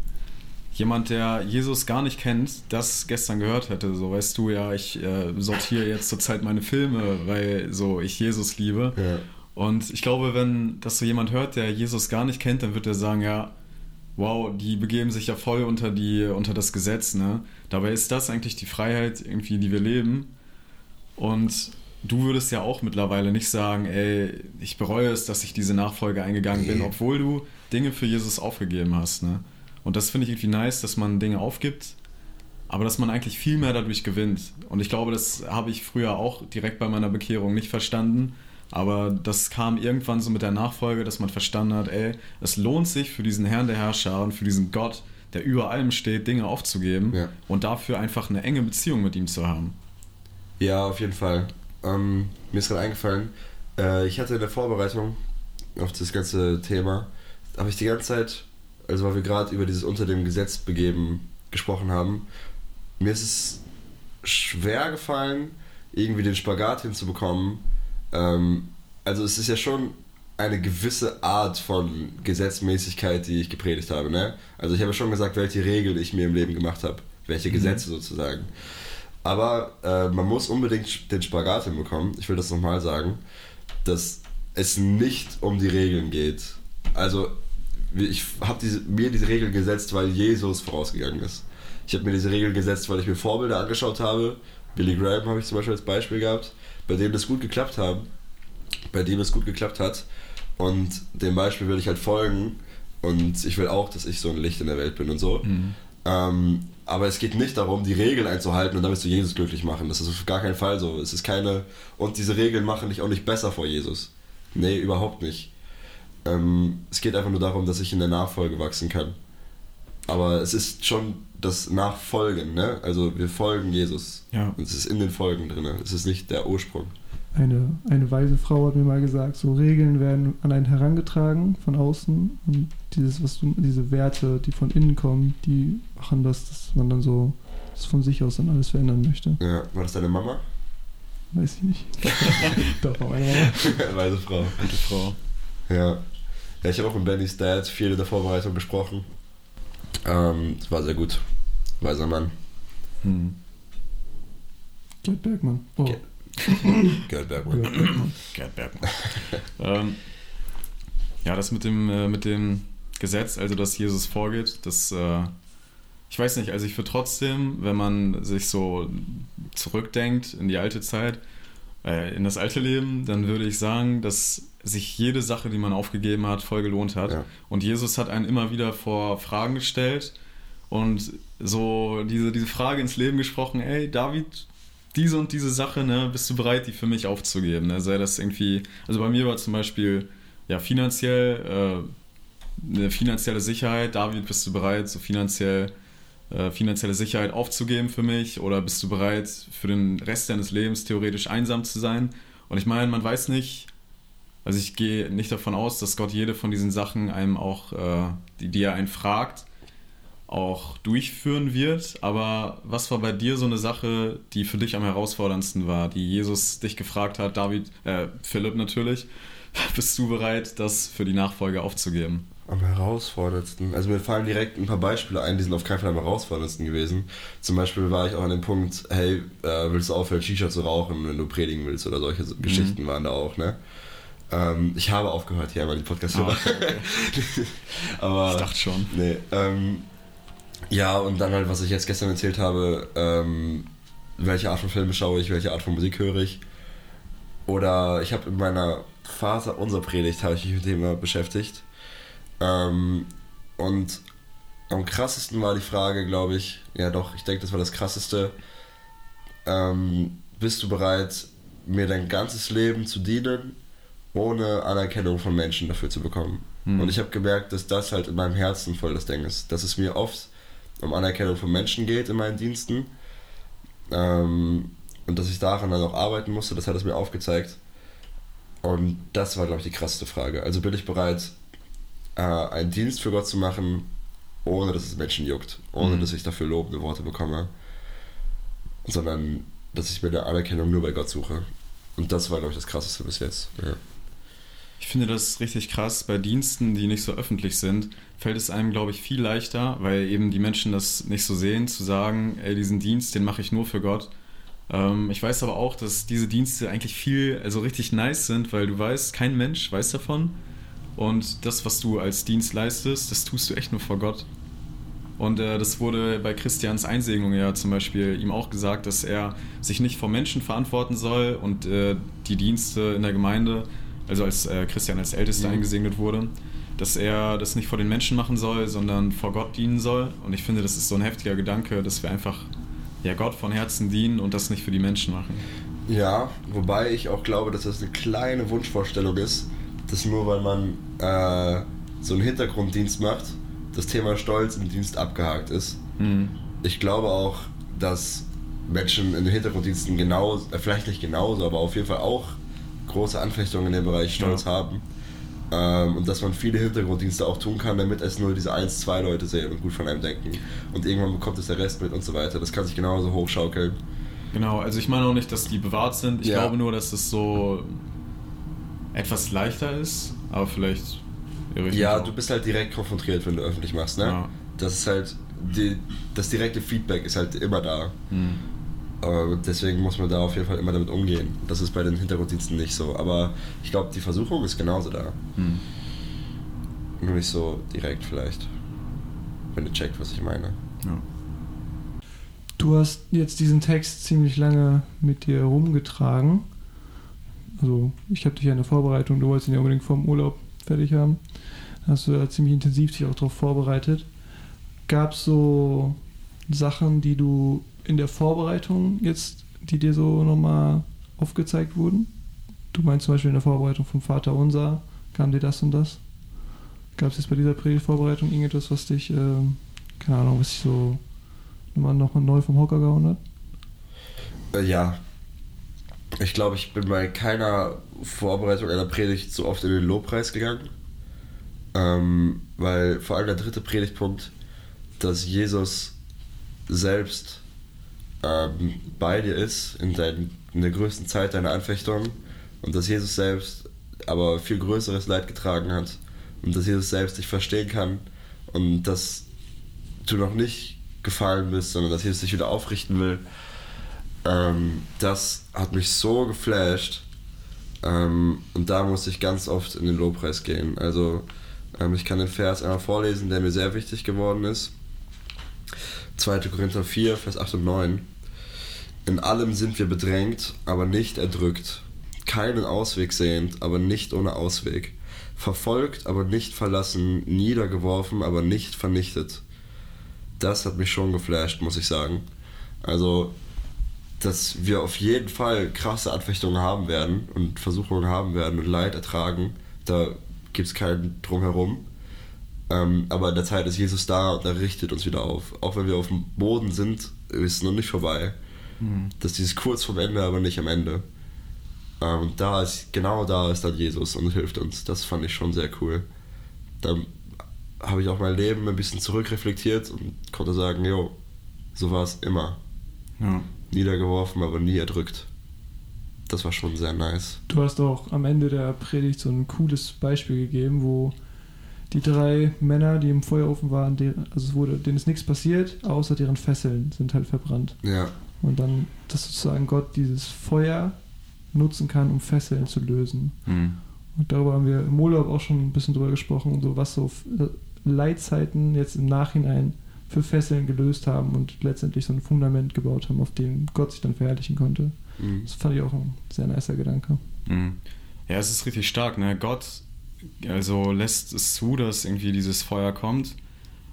jemand, der Jesus gar nicht kennt, das gestern gehört hätte, so weißt du ja, ich äh, sortiere jetzt zurzeit meine Filme, weil so ich Jesus liebe. ja. Und ich glaube, wenn das so jemand hört, der Jesus gar nicht kennt, dann wird er sagen, ja, wow, die begeben sich ja voll unter die unter das Gesetz, ne? Dabei ist das eigentlich die Freiheit irgendwie, die wir leben. Und du würdest ja auch mittlerweile nicht sagen, ey, ich bereue es, dass ich diese Nachfolge eingegangen bin, Nee. obwohl du Dinge für Jesus aufgegeben hast, ne? Und das finde ich irgendwie nice, dass man Dinge aufgibt, aber dass man eigentlich viel mehr dadurch gewinnt. Und ich glaube, das habe ich früher auch direkt bei meiner Bekehrung nicht verstanden. Aber das kam irgendwann so mit der Nachfolge, dass man verstanden hat, ey, es lohnt sich für diesen Herrn der Herrscher und für diesen Gott, der über allem steht, Dinge aufzugeben Ja. und dafür einfach eine enge Beziehung mit ihm zu haben. Ja, auf jeden Fall. Ähm, mir ist gerade eingefallen, äh, ich hatte in der Vorbereitung auf das ganze Thema, habe ich die ganze Zeit, also weil wir gerade über dieses unter dem Gesetz begeben gesprochen haben, mir ist es schwer gefallen, irgendwie den Spagat hinzubekommen. Ähm, also es ist ja schon eine gewisse Art von Gesetzmäßigkeit, die ich gepredigt habe. Ne? Also ich habe schon gesagt, welche Regeln ich mir im Leben gemacht habe, welche Gesetze sozusagen. Aber äh, man muss unbedingt den Spagat hinbekommen. Ich will das nochmal sagen, dass es nicht um die Regeln geht. Also ich habe diese, mir diese Regeln gesetzt, weil Jesus vorausgegangen ist. Ich habe mir diese Regeln gesetzt, weil ich mir Vorbilder angeschaut habe. Billy Graham habe ich zum Beispiel als Beispiel gehabt, bei dem das gut geklappt hat. Bei dem es gut geklappt hat. Und dem Beispiel will ich halt folgen. Und ich will auch, dass ich so ein Licht in der Welt bin und so. Ähm, aber es geht nicht darum, die Regeln einzuhalten und damit du Jesus glücklich machen. Das ist auf gar keinen Fall so. Es ist keine. Und diese Regeln machen dich auch nicht besser vor Jesus. Nee, überhaupt nicht. Ähm, es geht einfach nur darum, dass ich in der Nachfolge wachsen kann. Aber es ist schon das Nachfolgen, ne? Also wir folgen Jesus. Ja. Und es ist in den Folgen drin. Es ist nicht der Ursprung. Eine, eine weise Frau hat mir mal gesagt, so Regeln werden an einen herangetragen von außen und dieses, was du, diese Werte, die von innen kommen, die machen das, dass man dann so das von sich aus dann alles verändern möchte. Ja, war das deine Mama? Weiß ich nicht. Doch, aber ja. Weise Frau. Gute Frau. Ja. Ja, ich habe auch mit Bennys Dad viel in der Vorbereitung gesprochen. Ähm, es war sehr gut. Weiser Mann. Hm. Gerd Bergmann. Oh, Gerd. Gerd Bergmann. Gerd Bergmann. Gerd Bergmann. ähm, ja, das mit dem, äh, mit dem Gesetz, also dass Jesus vorgeht, das, äh, ich weiß nicht, also ich würde trotzdem, wenn man sich so zurückdenkt in die alte Zeit, äh, in das alte Leben, dann würde ich sagen, dass sich jede Sache, die man aufgegeben hat, voll gelohnt hat. Ja. Und Jesus hat einen immer wieder vor Fragen gestellt und so diese, diese Frage ins Leben gesprochen, ey, David, diese und diese Sache, ne, bist du bereit, die für mich aufzugeben? Ne? Sei das irgendwie, also bei mir war zum Beispiel, ja, finanziell, äh, eine finanzielle Sicherheit, David, bist du bereit, so finanziell, äh, finanzielle Sicherheit aufzugeben für mich? Oder bist du bereit, für den Rest deines Lebens theoretisch einsam zu sein? Und ich meine, man weiß nicht, also ich gehe nicht davon aus, dass Gott jede von diesen Sachen einem auch, äh, die, die er einen fragt, auch durchführen wird. Aber was war bei dir so eine Sache, die für dich am herausforderndsten war, die Jesus dich gefragt hat, David, äh, Philipp natürlich, bist du bereit, das für die Nachfolge aufzugeben? Am herausforderndsten. Also mir fallen direkt ein paar Beispiele ein, die sind auf keinen Fall am herausforderndsten gewesen. Zum Beispiel war ich auch an dem Punkt, hey, äh, willst du aufhören, Shisha zu rauchen, wenn du predigen willst oder solche so- Geschichten waren da auch, ne? Ähm, ich habe aufgehört, ja, weil die podcast Ah, hörer Aber Ich dachte schon. Nee, ähm, ja, und dann halt, was ich jetzt gestern erzählt habe, ähm, welche Art von Filme schaue ich, welche Art von Musik höre ich. Oder ich habe in meiner Phase unserer Predigt habe ich mich mit dem Thema beschäftigt. Ähm, und am krassesten war die Frage, glaube ich, ja doch, ich denke, das war das krasseste. Ähm, bist du bereit, mir dein ganzes Leben zu dienen, ohne Anerkennung von Menschen dafür zu bekommen? Hm. Und ich habe gemerkt, dass das halt in meinem Herzen voll das Ding ist. Dass es mir oft um Anerkennung von Menschen geht in meinen Diensten. Ähm, und dass ich daran dann auch arbeiten musste, das hat es mir aufgezeigt. Und das war, glaube ich, die krasseste Frage. Also bin ich bereit, äh, einen Dienst für Gott zu machen, ohne dass es Menschen juckt, ohne Mhm. dass ich dafür lobende Worte bekomme, sondern dass ich mir der Anerkennung nur bei Gott suche. Und das war, glaube ich, das Krasseste bis jetzt. Ja. Ich finde das richtig krass. Bei Diensten, die nicht so öffentlich sind, fällt es einem, glaube ich, viel leichter, weil eben die Menschen das nicht so sehen, zu sagen, ey, diesen Dienst, den mache ich nur für Gott. Ähm, ich weiß aber auch, dass diese Dienste eigentlich viel, also richtig nice sind, weil du weißt, kein Mensch weiß davon. Und das, was du als Dienst leistest, das tust du echt nur vor Gott. Und äh, das wurde bei Christians Einsegnung ja zum Beispiel ihm auch gesagt, dass er sich nicht vor Menschen verantworten soll und äh, die Dienste in der Gemeinde, also als äh, Christian als Ältester Mhm. eingesegnet wurde, dass er das nicht vor den Menschen machen soll, sondern vor Gott dienen soll. Und ich finde, das ist so ein heftiger Gedanke, dass wir einfach ja, Gott von Herzen dienen und das nicht für die Menschen machen. Ja, wobei ich auch glaube, dass das eine kleine Wunschvorstellung ist, dass nur weil man äh, so einen Hintergrunddienst macht, das Thema Stolz im Dienst abgehakt ist. Mhm. Ich glaube auch, dass Menschen in den Hintergrunddiensten genau, äh, vielleicht nicht genauso, aber auf jeden Fall auch große Anfechtungen in dem Bereich Stolz Ja. haben. Ähm, und dass man viele Hintergrunddienste auch tun kann, damit es nur diese ein, zwei Leute sehen und gut von einem denken. Und irgendwann bekommt es der Rest mit und so weiter. Das kann sich genauso hochschaukeln. Genau, also ich meine auch nicht, dass die bewahrt sind. Ich Ja. glaube nur, dass es so etwas leichter ist, aber vielleicht Ja, du bist halt direkt konfrontiert, wenn du öffentlich machst, ne? Ja. Das ist halt, die, das direkte Feedback ist halt immer da. Hm. Deswegen muss man da auf jeden Fall immer damit umgehen. Das ist bei den Hintergrunddiensten nicht so. Aber ich glaube, die Versuchung ist genauso da. Hm. Nur nicht so direkt vielleicht. Wenn du checkt, was ich meine. Ja. Du hast jetzt diesen Text ziemlich lange mit dir rumgetragen. Also, ich habe dich ja in der Vorbereitung, du wolltest ihn ja unbedingt vor dem Urlaub fertig haben. Hast du ja ziemlich intensiv dich auch darauf vorbereitet. Gab es so Sachen, die du in der Vorbereitung jetzt, die dir so nochmal aufgezeigt wurden? Du meinst zum Beispiel in der Vorbereitung vom Vater Unser, kam dir das und das? Gab es jetzt bei dieser Predigtvorbereitung irgendetwas, was dich, ähm, keine Ahnung, was dich so nochmal noch mal neu vom Hocker gehauen hat? Äh, ja. Ich glaube, ich bin bei keiner Vorbereitung einer Predigt so oft in den Lobpreis gegangen. Ähm, weil vor allem der dritte Predigtpunkt, dass Jesus selbst ähm, bei dir ist in, dein, in der größten Zeit deiner Anfechtung und dass Jesus selbst aber viel größeres Leid getragen hat und dass Jesus selbst dich verstehen kann und dass du noch nicht gefallen bist, sondern dass Jesus dich wieder aufrichten will. Ähm, das hat mich so geflasht. Ähm, und da musste ich ganz oft in den Lobpreis gehen. Also ähm, ich kann den Vers einmal vorlesen, der mir sehr wichtig geworden ist. 2. Korinther 4, Vers 8 und 9. In allem sind wir bedrängt, aber nicht erdrückt. Keinen Ausweg sehend, aber nicht ohne Ausweg. Verfolgt, aber nicht verlassen. Niedergeworfen, aber nicht vernichtet. Das hat mich schon geflasht, muss ich sagen. Also, dass wir auf jeden Fall krasse Anfechtungen haben werden und Versuchungen haben werden und Leid ertragen. Da gibt es keinen Drumherum. Ähm, aber in der Zeit ist Jesus da und er richtet uns wieder auf. Auch wenn wir auf dem Boden sind, ist es noch nicht vorbei. Hm. Das ist dieses kurz vom Ende, aber nicht am Ende. Ähm, und da ist, genau da ist dann Jesus und hilft uns. Das fand ich schon sehr cool. Dann habe ich auch mein Leben ein bisschen zurückreflektiert und konnte sagen, jo, so war es immer. Ja. Niedergeworfen, aber nie erdrückt. Das war schon sehr nice. Du hast auch am Ende der Predigt so ein cooles Beispiel gegeben, wo die drei Männer, die im Feuerofen waren, deren, also es wurde, denen ist nichts passiert, außer deren Fesseln sind halt verbrannt. Ja, Und dann, dass sozusagen Gott dieses Feuer nutzen kann, um Fesseln zu lösen. Hm. Und darüber haben wir im Urlaub auch schon ein bisschen drüber gesprochen, so was so äh, Leitzeiten jetzt im Nachhinein für Fesseln gelöst haben und letztendlich so ein Fundament gebaut haben, auf dem Gott sich dann verherrlichen konnte. Mhm. Das fand ich auch ein sehr nicer Gedanke. Mhm. Ja, es ist richtig stark, ne? Gott also lässt es zu, dass irgendwie dieses Feuer kommt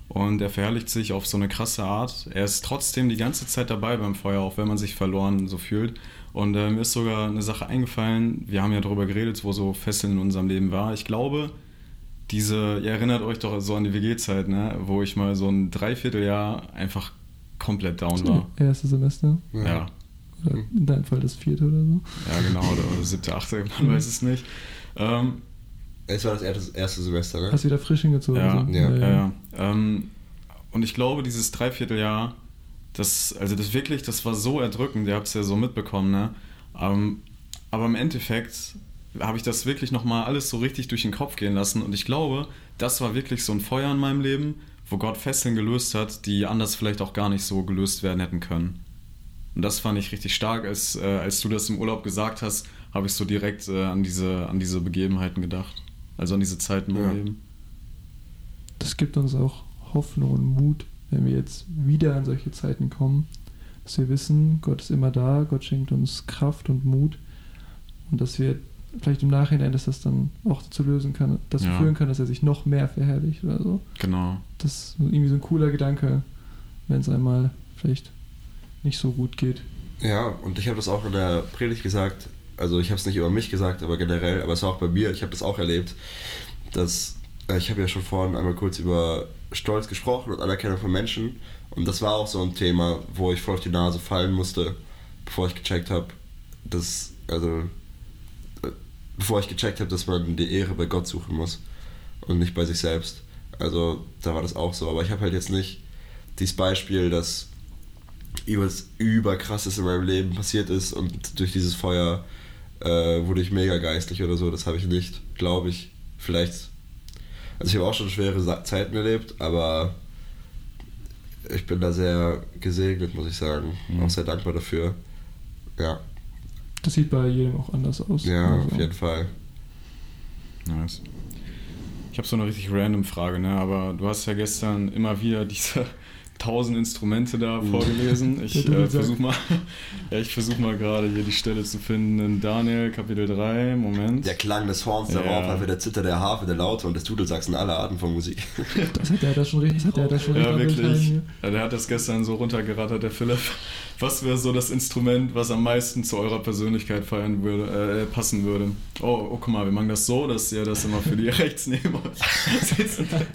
und er verherrlicht sich auf so eine krasse Art. Er ist trotzdem die ganze Zeit dabei beim Feuer, auch wenn man sich verloren so fühlt. Und äh, mir ist sogar eine Sache eingefallen, wir haben ja darüber geredet, wo so Fesseln in unserem Leben war. Ich glaube, diese, ihr erinnert euch doch so an die WG-Zeit, ne? wo ich mal so ein Dreivierteljahr einfach komplett down war. Erste Semester. Ja, Oder in deinem Fall das vierte oder so. ja genau, oder siebte, achte, man weiß es nicht. Ähm, Es war das erste, Semester, ne? Hast wieder frisch hingezogen. Ja, so. ja, Ja, ja. Ähm, und ich glaube, dieses Dreivierteljahr, das, also das wirklich, das war so erdrückend, ihr habt es ja so mitbekommen, ne? Ähm, aber im Endeffekt habe ich das wirklich nochmal alles so richtig durch den Kopf gehen lassen und ich glaube, das war wirklich so ein Feuer in meinem Leben, wo Gott Fesseln gelöst hat, die anders vielleicht auch gar nicht so gelöst werden hätten können. Und das fand ich richtig stark, als, äh, als du das im Urlaub gesagt hast, habe ich so direkt äh, an, diese, an diese Begebenheiten gedacht. Also an diese Zeiten Ja. Leben. Das gibt uns auch Hoffnung und Mut, wenn wir jetzt wieder in solche Zeiten kommen, dass wir wissen, Gott ist immer da, Gott schenkt uns Kraft und Mut und dass wir vielleicht im Nachhinein, dass das dann auch dazu lösen kann, dazu Ja. führen kann, dass er sich noch mehr verherrlicht oder so. Genau. Das ist irgendwie so ein cooler Gedanke, wenn es einmal vielleicht nicht so gut geht. Ja, und ich habe das auch in der Predigt gesagt. Also ich habe es nicht über mich gesagt, aber generell, aber es war auch bei mir. Ich habe das auch erlebt, dass äh, ich habe ja schon vorhin einmal kurz über Stolz gesprochen und Anerkennung von Menschen. Und das war auch so ein Thema, wo ich voll auf die Nase fallen musste, bevor ich gecheckt habe, dass also äh, bevor ich gecheckt habe, dass man die Ehre bei Gott suchen muss und nicht bei sich selbst. Also da war das auch so. Aber ich habe halt jetzt nicht dieses Beispiel, dass übelst überkrasses in meinem Leben passiert ist und durch dieses Feuer äh, wurde ich mega geistlich oder so. Das habe ich nicht, glaube ich. Vielleicht. Also ich habe auch schon schwere Sa- Zeiten erlebt, aber ich bin da sehr gesegnet, muss ich sagen. Mhm. Auch sehr dankbar dafür. Ja, Das sieht bei jedem auch anders aus. ja, Also, auf jeden Fall. Nice. Ich habe so eine richtig random Frage, ne? aber du hast ja gestern immer wieder diese tausend Instrumente da Mhm. vorgelesen. Ich äh, versuche mal, ja, ich versuch mal gerade hier die Stelle zu finden in Daniel Kapitel 3. Moment. Der Klang des Horns, der Ja. Rauch, der Zitter, der Harfe, der Laute und des Dudelsacks und alle Arten von Musik. Das hat er da schon richtig, das hat er da schon Ja, wirklich. Ja, der hat das gestern so runtergerattert, der Philipp. Was wäre so das Instrument, was am meisten zu eurer Persönlichkeit feiern würde, äh, passen würde? Oh, oh, guck mal, wir machen das so, dass ihr das immer für die rechts neben euch sitzen. hier.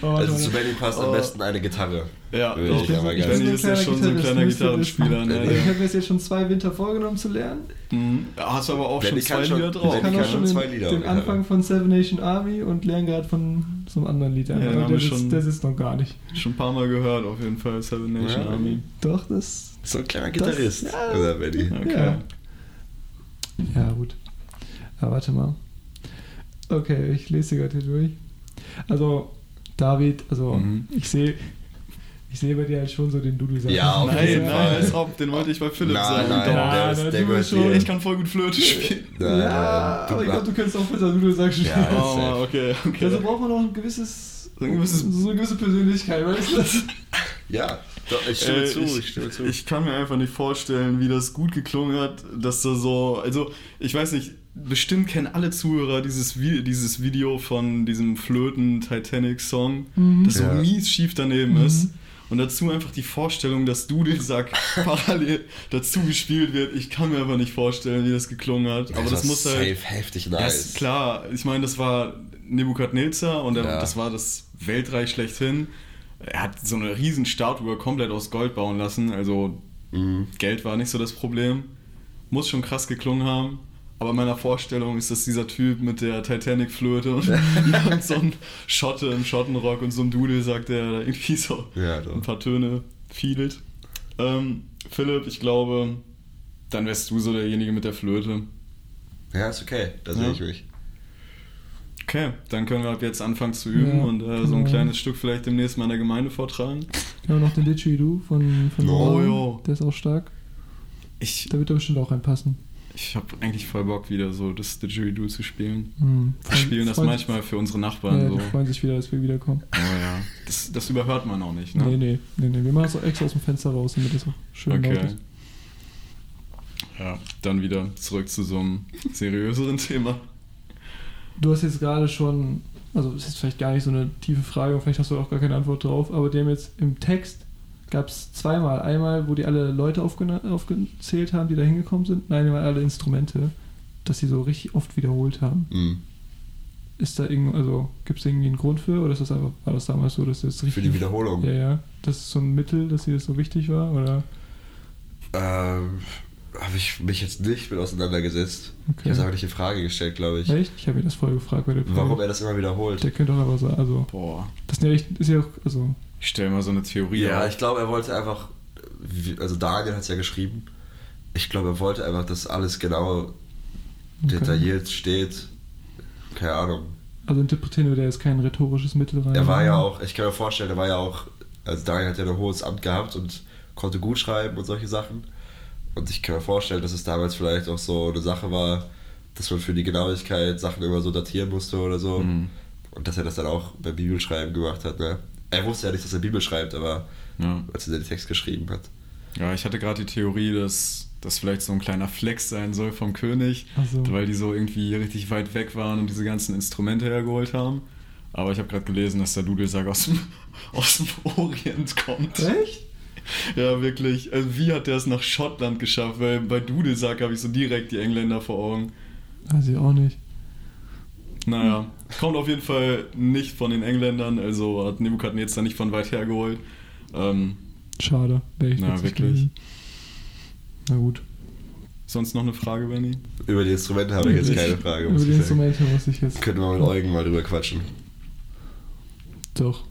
Oh, Also zu Benny passt am Oh. besten eine Gitarre. Ja, Würde doch. ich gerne. Benny ist ja schon so ein kleiner Gitarrenspieler. Ne? Ich habe mir das jetzt schon zwei Winter vorgenommen zu lernen. Mhm. Hast aber auch Benny schon zwei schon- Lieder drauf. Ich kann auch schon zwei den, Lieder den auf Anfang von Seven Nation Army und lerne gerade von so einem anderen Lied. Ja, den haben wir schon- der sitzt noch gar nicht. Schon ein paar Mal gehört, auf jeden Fall, Seven Nation Ja. Army. Doch, das. So ein kleiner Das- Gitarrist. ja. Oder Benny. Okay. Ja. Ja, gut. Aber warte mal. Okay, ich lese gerade hier durch. Also, David, also, Mhm. ich sehe. Ich sehe bei dir halt schon so den Dudu-Sachen. Ja, auf Nein, jeden nein, Fall. als ob, den wollte ich bei Philipp Nein, sagen. nein, Doch. der, der bist schon-. Ich kann voll gut Flöte spielen. Nein, Ja, nein, aber ich du- glaube, du könntest auch besser Dudu-Sachen spielen. Ja. Oh, okay, okay. Also braucht man noch ein gewisses, So ein gewisses- so eine gewisse Persönlichkeit, weißt du das? Ja, ich stimme Ey, zu, ich, ich stimme zu. ich kann mir einfach nicht vorstellen, wie das gut geklungen hat, dass da so, also ich weiß nicht, bestimmt kennen alle Zuhörer dieses, Vi dieses Video von diesem Flöten-Titanic-Song, Mhm. das so Ja. mies schief daneben Mhm. ist. Und dazu einfach die Vorstellung, dass Dudelsack parallel dazu gespielt wird. Ich kann mir aber nicht vorstellen, wie das geklungen hat. Aber das, war muss halt. safe heftig nice. ist klar. Ich meine, das war Nebukadnezar und Ja. das war das Weltreich schlechthin. Er hat so eine riesen Statue komplett aus Gold bauen lassen. Also Mhm. Geld war nicht so das Problem. Muss schon krass geklungen haben. Aber in meiner Vorstellung ist das dieser Typ mit der Titanic-Flöte und irgend so ein Schotte im Schottenrock und so ein Dudel, sagt er, da irgendwie so Ja, ein paar Töne fiedelt. Ähm, Philipp, ich glaube, dann wärst du so derjenige mit der Flöte. Ja, ist okay, da sehe Ja. ich mich. Okay, dann können wir ab jetzt anfangen zu üben Ja, und äh, so ein genau. kleines Stück vielleicht demnächst mal in der Gemeinde vortragen. Wir haben noch den Didgeridoo von, von Oh, jo. Der ist auch stark. Ich, Da wird da bestimmt auch reinpassen. Ich habe eigentlich voll Bock, wieder so das Didgeridoo zu spielen. Hm. Wir spielen das manchmal für unsere Nachbarn. Ja, so. die freuen sich wieder, dass wir wiederkommen. Aber ja, das, das überhört man auch nicht, ne? Nee, nee, nee, nee. Wir machen es auch extra aus dem Fenster raus, damit es auch schön laut Okay. ist. Ja, dann wieder zurück zu so einem seriöseren Thema. Du hast jetzt gerade schon, also es ist vielleicht gar nicht so eine tiefe Frage, und vielleicht hast du auch gar keine Antwort drauf, aber die haben jetzt im Text gab es zweimal. Einmal, wo die alle Leute aufgezählt haben, die da hingekommen sind, und einmal alle Instrumente, dass sie so richtig oft wiederholt haben. Mhm. Ist da irgendwo, also gibt es irgendwie einen Grund für oder ist das einfach, war das damals so, dass das Für richtig. die Wiederholung. Ja, ja. Das ist so ein Mittel, dass dir das so wichtig war, oder? Ähm, habe ich mich jetzt nicht mit auseinandergesetzt. Ich Okay. habe es einfach nicht in Frage gestellt, glaube ich. Echt? Ich habe mir das vorher gefragt bei der Frage. Warum er das immer wiederholt. Der könnte doch aber sagen, also, Boah, das ist ja, echt, ist ja auch, also, ich stelle mal so eine Theorie Ja, auf. ich glaube, er wollte einfach, also Daniel hat es ja geschrieben, ich glaube, er wollte einfach, dass alles genau okay. detailliert steht. Keine Ahnung. Also interpretieren wir da jetzt kein rhetorisches Mittel rein. Er war ja auch, ich kann mir vorstellen, er war ja auch, also Daniel hat ja ein hohes Amt gehabt und konnte gut schreiben und solche Sachen. Und ich kann mir vorstellen, dass es damals vielleicht auch so eine Sache war, dass man für die Genauigkeit Sachen immer so datieren musste oder so. Mhm. Und dass er das dann auch beim Bibelschreiben gemacht hat. Ne? Er wusste ja nicht, dass er Bibel schreibt, aber Ja. als er den Text geschrieben hat. ja, ich hatte gerade die Theorie, dass das vielleicht so ein kleiner Flex sein soll vom König, Also, weil die so irgendwie richtig weit weg waren und diese ganzen Instrumente hergeholt haben. Aber ich habe gerade gelesen, dass der Dudelsack aus dem, aus dem Orient kommt. echt? Ja, wirklich. Also wie hat der es nach Schottland geschafft? Weil bei Dudelsack habe ich so direkt die Engländer vor Augen. Weiß ich auch nicht. Naja, kommt auf jeden Fall nicht von den Engländern, also hat Nebukadnezar nicht von weit her geholt. Ähm, Schade. Wäre ich Na, wirklich. Na gut. sonst noch eine Frage, Benny? Über die Instrumente habe ich jetzt keine Frage. Über die. Instrumente muss ich jetzt. Könnten wir mit Eugen mal drüber quatschen. Doch.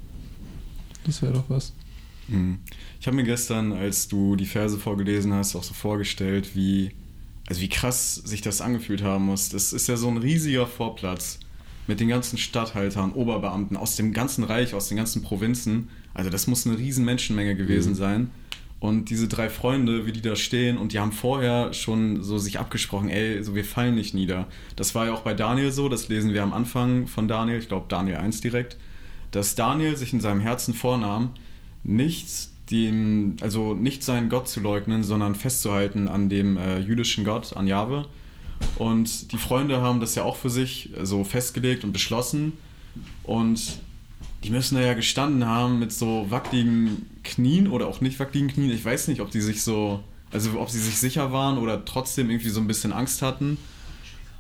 Das wäre doch was. Mhm. Ich habe mir gestern, als du die Verse vorgelesen hast, auch so vorgestellt, wie, also wie krass sich das angefühlt haben muss. Das ist ja so ein riesiger Vorplatz mit den ganzen Statthaltern, Oberbeamten aus dem ganzen Reich, aus den ganzen Provinzen. Also das muss eine riesen Menschenmenge gewesen Mhm. sein. Und diese drei Freunde, wie die da stehen, und die haben vorher schon so sich abgesprochen, ey, so wir fallen nicht nieder. Das war ja auch bei Daniel so, das lesen wir am Anfang von Daniel, ich glaube Daniel 1 direkt, dass Daniel sich in seinem Herzen vornahm, nicht den, also nicht seinen Gott zu leugnen, sondern festzuhalten an dem äh, jüdischen Gott, an Jahwe. Und die Freunde haben das ja auch für sich so festgelegt und beschlossen. Und die müssen da ja gestanden haben mit so wackeligen Knien oder auch nicht wackeligen Knien. Ich weiß nicht, ob die sich so, also ob sie sich sicher waren oder trotzdem irgendwie so ein bisschen Angst hatten.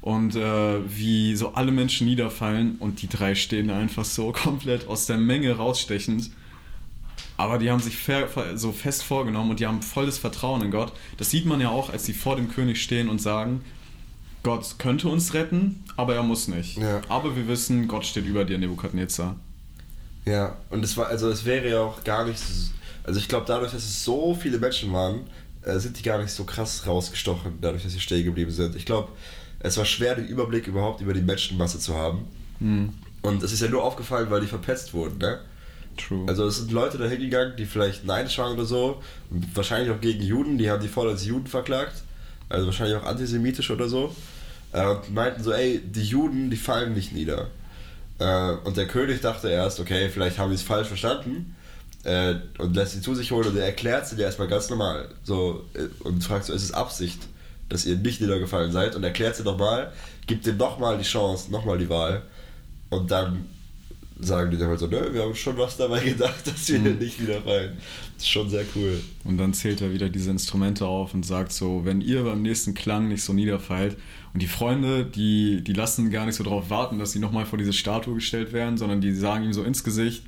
Und äh, wie so alle Menschen niederfallen und die drei stehen einfach so komplett aus der Menge rausstechend. Aber die haben sich so fest vorgenommen und die haben volles Vertrauen in Gott. Das sieht man ja auch, als sie vor dem König stehen und sagen, Gott könnte uns retten, aber er muss nicht. Ja. Aber wir wissen, Gott steht über dir, Nebukadnezar. Ja, und es war, also es wäre ja auch gar nicht, so- also ich glaube dadurch, dass es so viele Menschen waren, äh, sind die gar nicht so krass rausgestochen, dadurch, dass sie stehen geblieben sind. Ich glaube, es war schwer, den Überblick überhaupt über die Menschenmasse zu haben. Hm, Und es ist ja nur aufgefallen, weil die verpetzt wurden, ne? True. Also es sind Leute da hingegangen, die vielleicht neidisch waren oder so, wahrscheinlich auch gegen Juden, die haben die voll als Juden verklagt, also wahrscheinlich auch antisemitisch oder so, äh, und meinten so, ey, die Juden, die fallen nicht nieder. Äh, und der König dachte erst, okay, vielleicht haben die es falsch verstanden äh, und lässt sie zu sich holen und er erklärt sie dir erstmal ganz normal. So, und fragt so, ist es Absicht, dass ihr nicht niedergefallen seid? Und erklärt sie nochmal, gibt dir nochmal die Chance, nochmal die Wahl. Und dann sagen die dann halt so, nö, wir haben schon was dabei gedacht, dass wir Mhm. nicht niederfallen. Das ist schon sehr cool. Und dann zählt er wieder diese Instrumente auf und sagt so, wenn ihr beim nächsten Klang nicht so niederfallt. Und die Freunde, die, die lassen gar nicht so darauf warten, dass sie nochmal vor diese Statue gestellt werden, sondern die sagen ihm so ins Gesicht,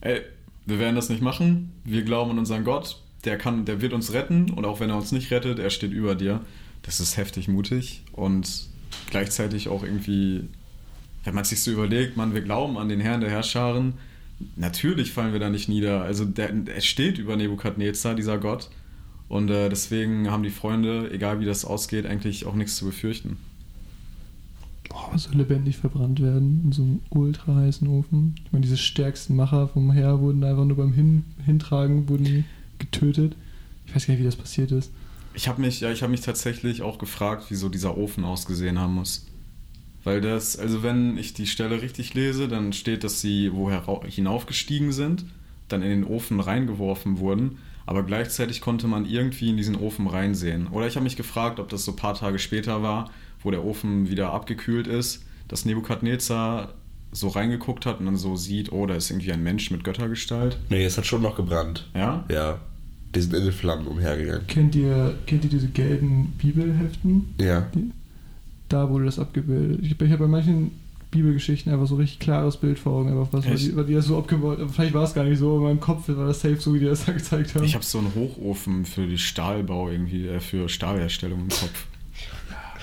ey, wir werden das nicht machen, wir glauben an unseren Gott, der kann, der wird uns retten und auch wenn er uns nicht rettet, er steht über dir. Das ist heftig mutig und gleichzeitig auch irgendwie, wenn man sich so überlegt, man, wir glauben an den Herrn der Herrscharen, natürlich fallen wir da nicht nieder. Also der, er steht über Nebukadnezar, dieser Gott. Und äh, deswegen haben die Freunde, egal wie das ausgeht, eigentlich auch nichts zu befürchten. Boah, so lebendig verbrannt werden in so einem ultra heißen Ofen. Ich meine, diese stärksten Macher vom Heer wurden einfach nur beim Hin Hintragen wurden getötet. Ich weiß gar nicht, wie das passiert ist. Ich habe mich, ja, ich habe mich tatsächlich auch gefragt, wieso dieser Ofen ausgesehen haben muss. Weil das, also wenn ich die Stelle richtig lese, dann steht, dass sie woher hinaufgestiegen sind, dann in den Ofen reingeworfen wurden, aber gleichzeitig konnte man irgendwie in diesen Ofen reinsehen. Oder ich habe mich gefragt, ob das so ein paar Tage später war, wo der Ofen wieder abgekühlt ist, dass Nebukadnezar so reingeguckt hat und dann so sieht, oh, da ist irgendwie ein Mensch mit Göttergestalt. Nee, es hat schon noch gebrannt. Ja? Ja. Die sind in den Flammen umhergegangen. Kennt ihr, kennt ihr diese gelben Bibelheften? Ja. Da wurde das abgebildet. Ich, ich habe bei manchen Bibelgeschichten einfach so richtig klares Bild vor Augen, einfach was, weil die, weil die das so abgebaut haben. Vielleicht war es gar nicht so, in meinem Kopf war das safe so, wie die das da gezeigt haben. Ich habe so einen Hochofen für die Stahlbau irgendwie, äh, für Stahlherstellung im Kopf.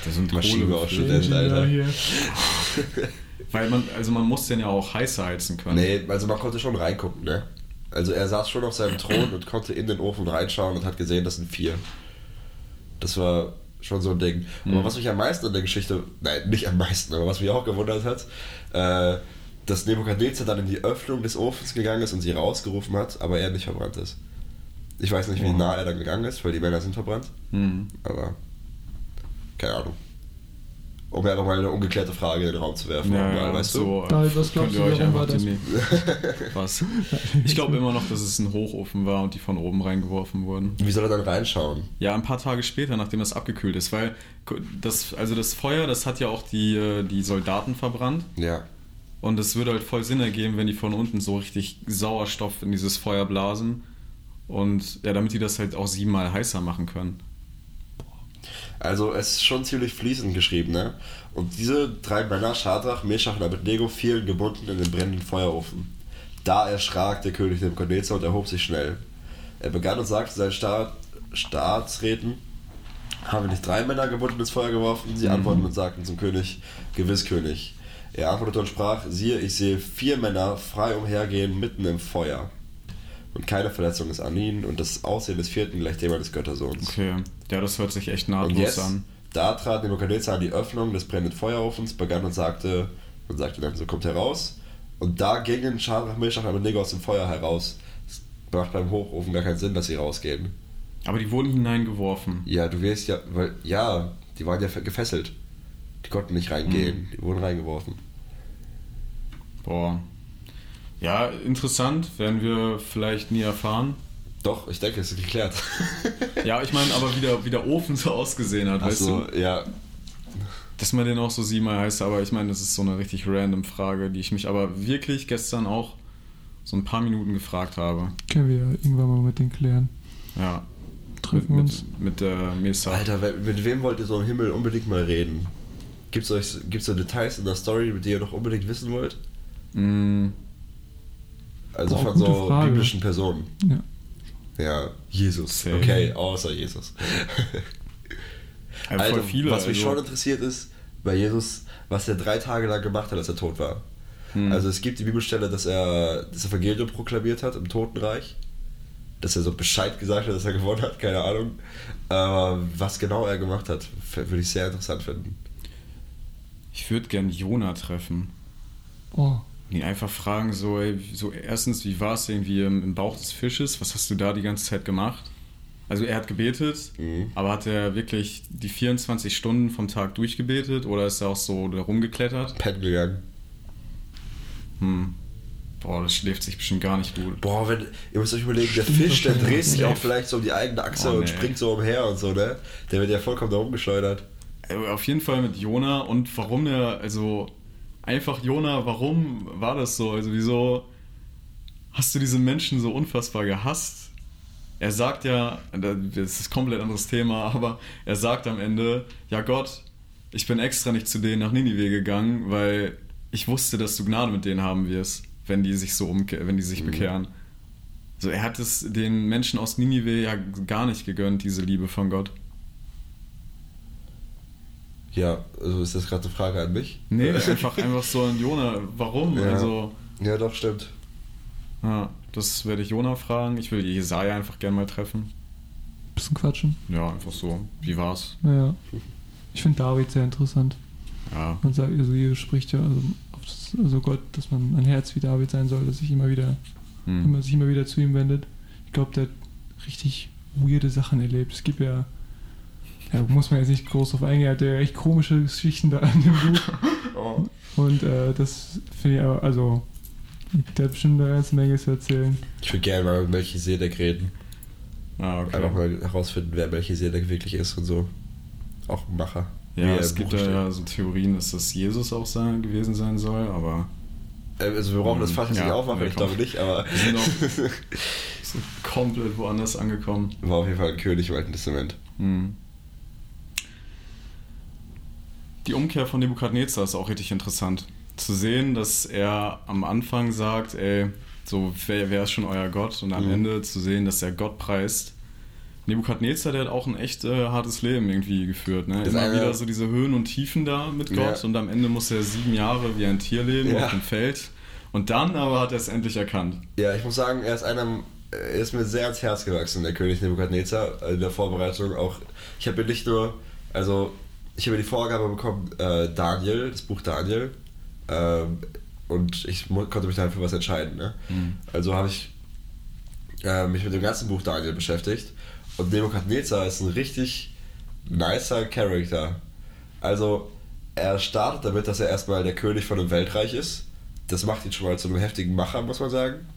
Da sind Maschinenbau Kohle Student, Ingenieur Alter. hier. Weil man, also man muss den ja auch heißer heizen können. Nee, also man konnte schon reingucken, ne? Also er saß schon auf seinem Thron und konnte in den Ofen reinschauen und hat gesehen, das sind vier. Das war schon so ein Ding. Aber Mhm. was mich am meisten in der Geschichte, nein, nicht am meisten, aber was mich auch gewundert hat, äh, dass Nebukadnezar dann in die Öffnung des Ofens gegangen ist und sie rausgerufen hat, aber er nicht verbrannt ist. Ich weiß nicht, wie Wow. nah er dann gegangen ist, weil die Männer sind verbrannt, Hm. aber keine Ahnung. Um ja nochmal eine ungeklärte Frage in den Raum zu werfen, Ja, mal, ja, weißt du? so, äh, was glaubst könnt ihr du, euch einfach die Was? Ich glaube immer noch, dass es ein Hochofen war und die von oben reingeworfen wurden. Wie soll er dann reinschauen? Ja, ein paar Tage später, nachdem das abgekühlt ist, weil das, also das Feuer, das hat ja auch die, äh, die Soldaten verbrannt. Ja. Und es würde halt voll Sinn ergeben, wenn die von unten so richtig Sauerstoff in dieses Feuer blasen. Und ja, damit die das halt auch siebenmal heißer machen können. Also es ist schon ziemlich fließend geschrieben, ne? Und diese drei Männer, Schadrach, Meshach und Abednego, fielen gebunden in den brennenden Feuerofen. Da erschrak der König Nebukadnezar und erhob sich schnell. Er begann und sagte seinen Staat, Staatsräten, haben wir nicht drei Männer gebunden ins Feuer geworfen? Sie Mhm. antworteten und sagten zum König, gewiss König. Er antwortete und sprach, siehe, ich sehe vier Männer frei umhergehen mitten im Feuer. Und keine Verletzung ist an ihnen und das Aussehen des vierten gleich dem eines Göttersohns. Okay, ja, das hört sich echt Und nahtlos jetzt, an. da trat Nebukadnezar an die Öffnung des brennenden Feuerofens, begann und sagte, und sagte dann, so kommt heraus. Und da gingen Schadrach, Meshach und Abednego aus dem Feuer heraus. Es macht beim Hochofen gar keinen Sinn, dass sie rausgehen. Aber die wurden hineingeworfen. Ja, du wirst ja, weil, ja, die waren ja gefesselt. Die konnten nicht reingehen, Mhm. die wurden reingeworfen. Boah. Ja, interessant, werden wir vielleicht nie erfahren. Doch, ich denke, es ist geklärt. Ja, ich meine, aber wie der, wie der Ofen so ausgesehen hat, weißt Achso, du? ja. Dass man den auch so siebenmal heißt, aber ich meine, das ist so eine richtig random Frage, die ich mich aber wirklich gestern auch so ein paar Minuten gefragt habe. Können wir irgendwann mal mit denen klären. Ja. Treffen mit, uns. Mit, mit der Mesa. Alter, mit wem wollt ihr so im Himmel unbedingt mal reden? Gibt es euch gibt's so Details in der Story, die ihr noch unbedingt wissen wollt? Mm, Also Boah, von so Frage. biblischen Personen. Ja. Ja, Jesus. Okay, außer Jesus. ja, voll viele. was mich also, schon interessiert ist, bei Jesus, was er drei Tage lang gemacht hat, als er tot war. hm. Also es gibt die Bibelstelle, dass er das Evangelium proklamiert hat im Totenreich. Dass er so Bescheid gesagt hat, dass er gewonnen hat, keine Ahnung. Aber was genau er gemacht hat, würde ich sehr interessant finden. ich würde gern Jona treffen. Oh, ihn einfach fragen, so, ey, so erstens, wie war es irgendwie im, Bauch des Fisches? Was hast du da die ganze Zeit gemacht? Also er hat gebetet, Mhm. aber hat er wirklich die 24 Stunden vom Tag durchgebetet oder ist er auch so da rumgeklettert? Pennen gegangen. Hm. Boah, das schläft sich bestimmt gar nicht gut. Boah, wenn, ihr müsst euch überlegen, der Fisch, der dreht sich auch vielleicht so um die eigene Achse Oh, und nee. springt so umher und so, ne? Der wird ja vollkommen da rumgeschleudert. Äh, Auf jeden Fall mit Jona und warum der, also einfach Jona, warum war das so? Also wieso hast du diese Menschen so unfassbar gehasst? Er sagt ja, das ist ein komplett anderes Thema, aber er sagt am Ende, ja Gott, ich bin extra nicht zu denen nach Ninive gegangen, weil ich wusste, dass du Gnade mit denen haben wirst, wenn die sich so umke wenn die sich Mhm. bekehren. So, er hat es den Menschen aus Ninive ja gar nicht gegönnt, diese Liebe von Gott. Ja, also ist das gerade eine Frage an mich? Nee, einfach, einfach so an Jona. Warum? Ja. Also, Ja, doch, stimmt. ja, das werde ich Jona fragen. Ich will Jesaja einfach gerne mal treffen. bisschen quatschen. Ja, einfach so. Wie war's? Naja. Ich finde David sehr interessant. Ja. Man sagt, also Jesus spricht ja, also, auf das, also Gott, dass man ein Herz wie David sein soll, dass sich immer wieder, Hm. immer, sich immer wieder zu ihm wendet. Ich glaube, der hat richtig weirde Sachen erlebt. Es gibt ja Ja, muss man jetzt nicht groß drauf eingehen, er hat ja echt komische Geschichten da in dem Buch. Oh. Und äh, das finde ich aber, also, der hat bestimmt eine ganze Menge zu erzählen. Ich würde gerne mal mit Melchisedek reden. Ah, okay. Einfach mal herausfinden, wer Melchisedek wirklich ist und so. Auch ein Macher. Ja, es gibt da ja so Theorien, dass das Jesus auch sein, gewesen sein soll, aber Äh, Also wir brauchen das Fach jetzt Ja, nicht aufmachen, ich glaube nicht, aber wir sind auch so komplett woanders angekommen. war auf jeden Fall ein König im Alten Testament. Hm. Die Umkehr von Nebukadnezar ist auch richtig interessant. Zu sehen, dass er am Anfang sagt, ey, so, wer, wer ist schon euer Gott? Und am Mhm. Ende zu sehen, dass er Gott preist. Nebukadnezar, der hat auch ein echt äh, hartes Leben irgendwie geführt. Ne? Immer wieder so diese Höhen und Tiefen da mit Gott Ja. und am Ende muss er sieben Jahre wie ein Tier leben Ja. auf dem Feld. Und dann aber hat er es endlich erkannt. Ja, ich muss sagen, er ist einer, er ist mir sehr ans Herz gewachsen, der König Nebukadnezar, in der Vorbereitung auch. Ich habe nicht nur, also ich habe die Vorgabe bekommen, äh, Daniel, das Buch Daniel, ähm, und ich konnte mich dann für was entscheiden. Ne? Also habe ich äh, mich mit dem ganzen Buch Daniel beschäftigt und Nebukadnezar ist ein richtig nicer Charakter. Also er startet damit, dass er erstmal der König von einem Weltreich ist. Das macht ihn schon mal zu einem heftigen Macher, muss man sagen.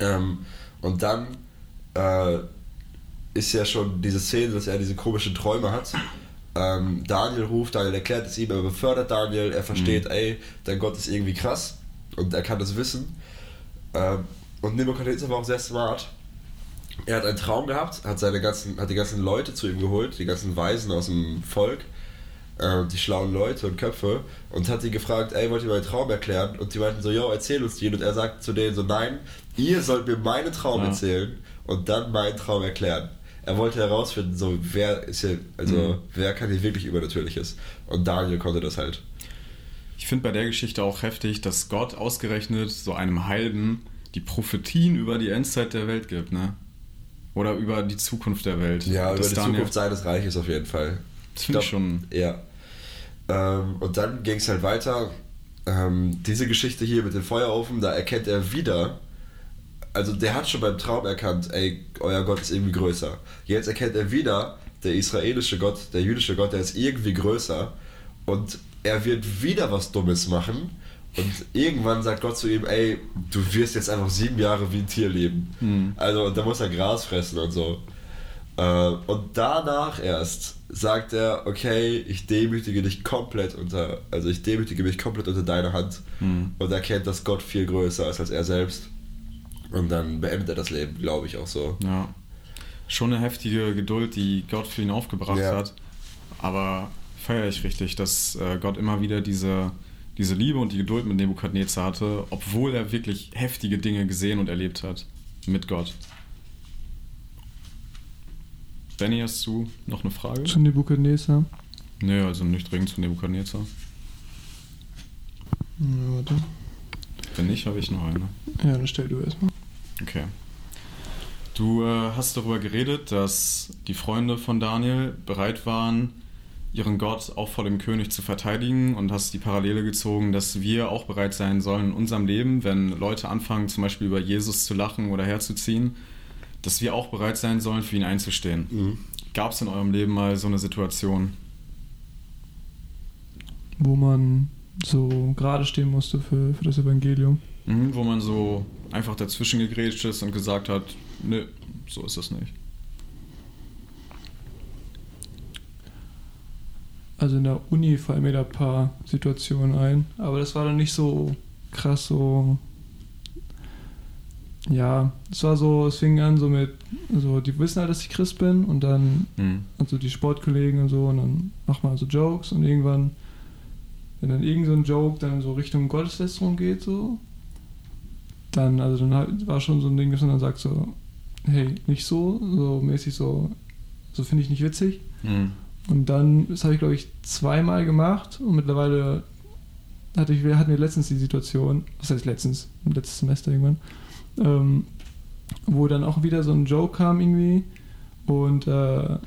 Ähm, und dann äh, ist ja schon diese Szene, dass er diese komischen Träume hat. Ähm, Daniel ruft, Daniel erklärt es ihm, er befördert Daniel, er versteht, ey, dein Gott ist irgendwie krass und er kann das wissen. Ähm, und Nebuchadnezzar war auch sehr smart. Er hat einen Traum gehabt, hat seine ganzen, hat die ganzen Leute zu ihm geholt, die ganzen Weisen aus dem Volk, äh, die schlauen Leute und Köpfe, und hat die gefragt, ey, wollt ihr meinen Traum erklären? Und die meinten so, yo, erzähl uns den. Und er sagt zu denen so, nein, ihr sollt mir meinen Traum Ja. erzählen und dann meinen Traum erklären. Er wollte herausfinden, so, wer ist hier, also, Mhm. wer kann hier wirklich Übernatürliches? Und Daniel konnte das halt. Ich finde bei der Geschichte auch heftig, dass Gott ausgerechnet so einem Heiden die Prophetien über die Endzeit der Welt gibt, ne? Oder über die Zukunft der Welt. Ja, über die Daniel- Zukunft seines Reiches auf jeden Fall. Das finde ich schon. Ja. Ähm, und dann ging es halt weiter. Ähm, diese Geschichte hier mit dem Feuerofen, da erkennt er wieder, also der hat schon beim Traum erkannt, ey, euer Gott ist irgendwie größer. Jetzt erkennt er wieder, der israelische Gott, der jüdische Gott, der ist irgendwie größer. Und er wird wieder was Dummes machen. Und irgendwann sagt Gott zu ihm, ey, du wirst jetzt einfach sieben Jahre wie ein Tier leben. Hm. Also, und da muss er Gras fressen und so. Äh, und danach erst sagt er, okay, ich demütige dich komplett unter, also ich demütige mich komplett unter deine Hand Hm. und erkennt, dass Gott viel größer ist als er selbst. Und dann beendet er das Leben, glaube ich, auch so. Ja. Schon eine heftige Geduld, die Gott für ihn aufgebracht Ja. hat. Aber feiere ich richtig, dass äh, Gott immer wieder diese, diese Liebe und die Geduld mit Nebukadnezar hatte, obwohl er wirklich heftige Dinge gesehen und erlebt hat mit Gott. Benny, hast du noch eine Frage? Zu Nebukadnezar. Nö, also nicht dringend zu Nebukadnezar. Ja, warte. Wenn nicht, habe ich noch eine. Ja, dann stell du erstmal. Okay. Du äh, hast darüber geredet, dass die Freunde von Daniel bereit waren, ihren Gott auch vor dem König zu verteidigen und hast die Parallele gezogen, dass wir auch bereit sein sollen in unserem Leben, wenn Leute anfangen, zum Beispiel über Jesus zu lachen oder herzuziehen, dass wir auch bereit sein sollen, für ihn einzustehen. Mhm. Gab es in eurem Leben mal so eine Situation? Wo man so gerade stehen musste für, für das Evangelium. Mhm, wo man so einfach dazwischen gegrätscht ist und gesagt hat, nö, so ist es nicht. Also in der Uni fallen mir da ein paar Situationen ein. Aber das war dann nicht so krass so. Ja, es war so, es fing an so mit, so, die wissen halt, dass ich Christ bin und dann, Mhm. also die Sportkollegen und so, und dann macht man so Jokes und irgendwann, wenn dann irgend so ein Joke dann so Richtung Gotteslästerung geht, so, dann, also dann halt, war schon so ein Ding, dass man dann sagt so, hey, nicht so, so mäßig so, so finde ich nicht witzig. Mhm. Und dann, das habe ich glaube ich zweimal gemacht und mittlerweile hatte ich, hatten wir letztens die Situation, was heißt letztens, letztes Semester irgendwann, ähm, wo dann auch wieder so ein Joke kam irgendwie und äh,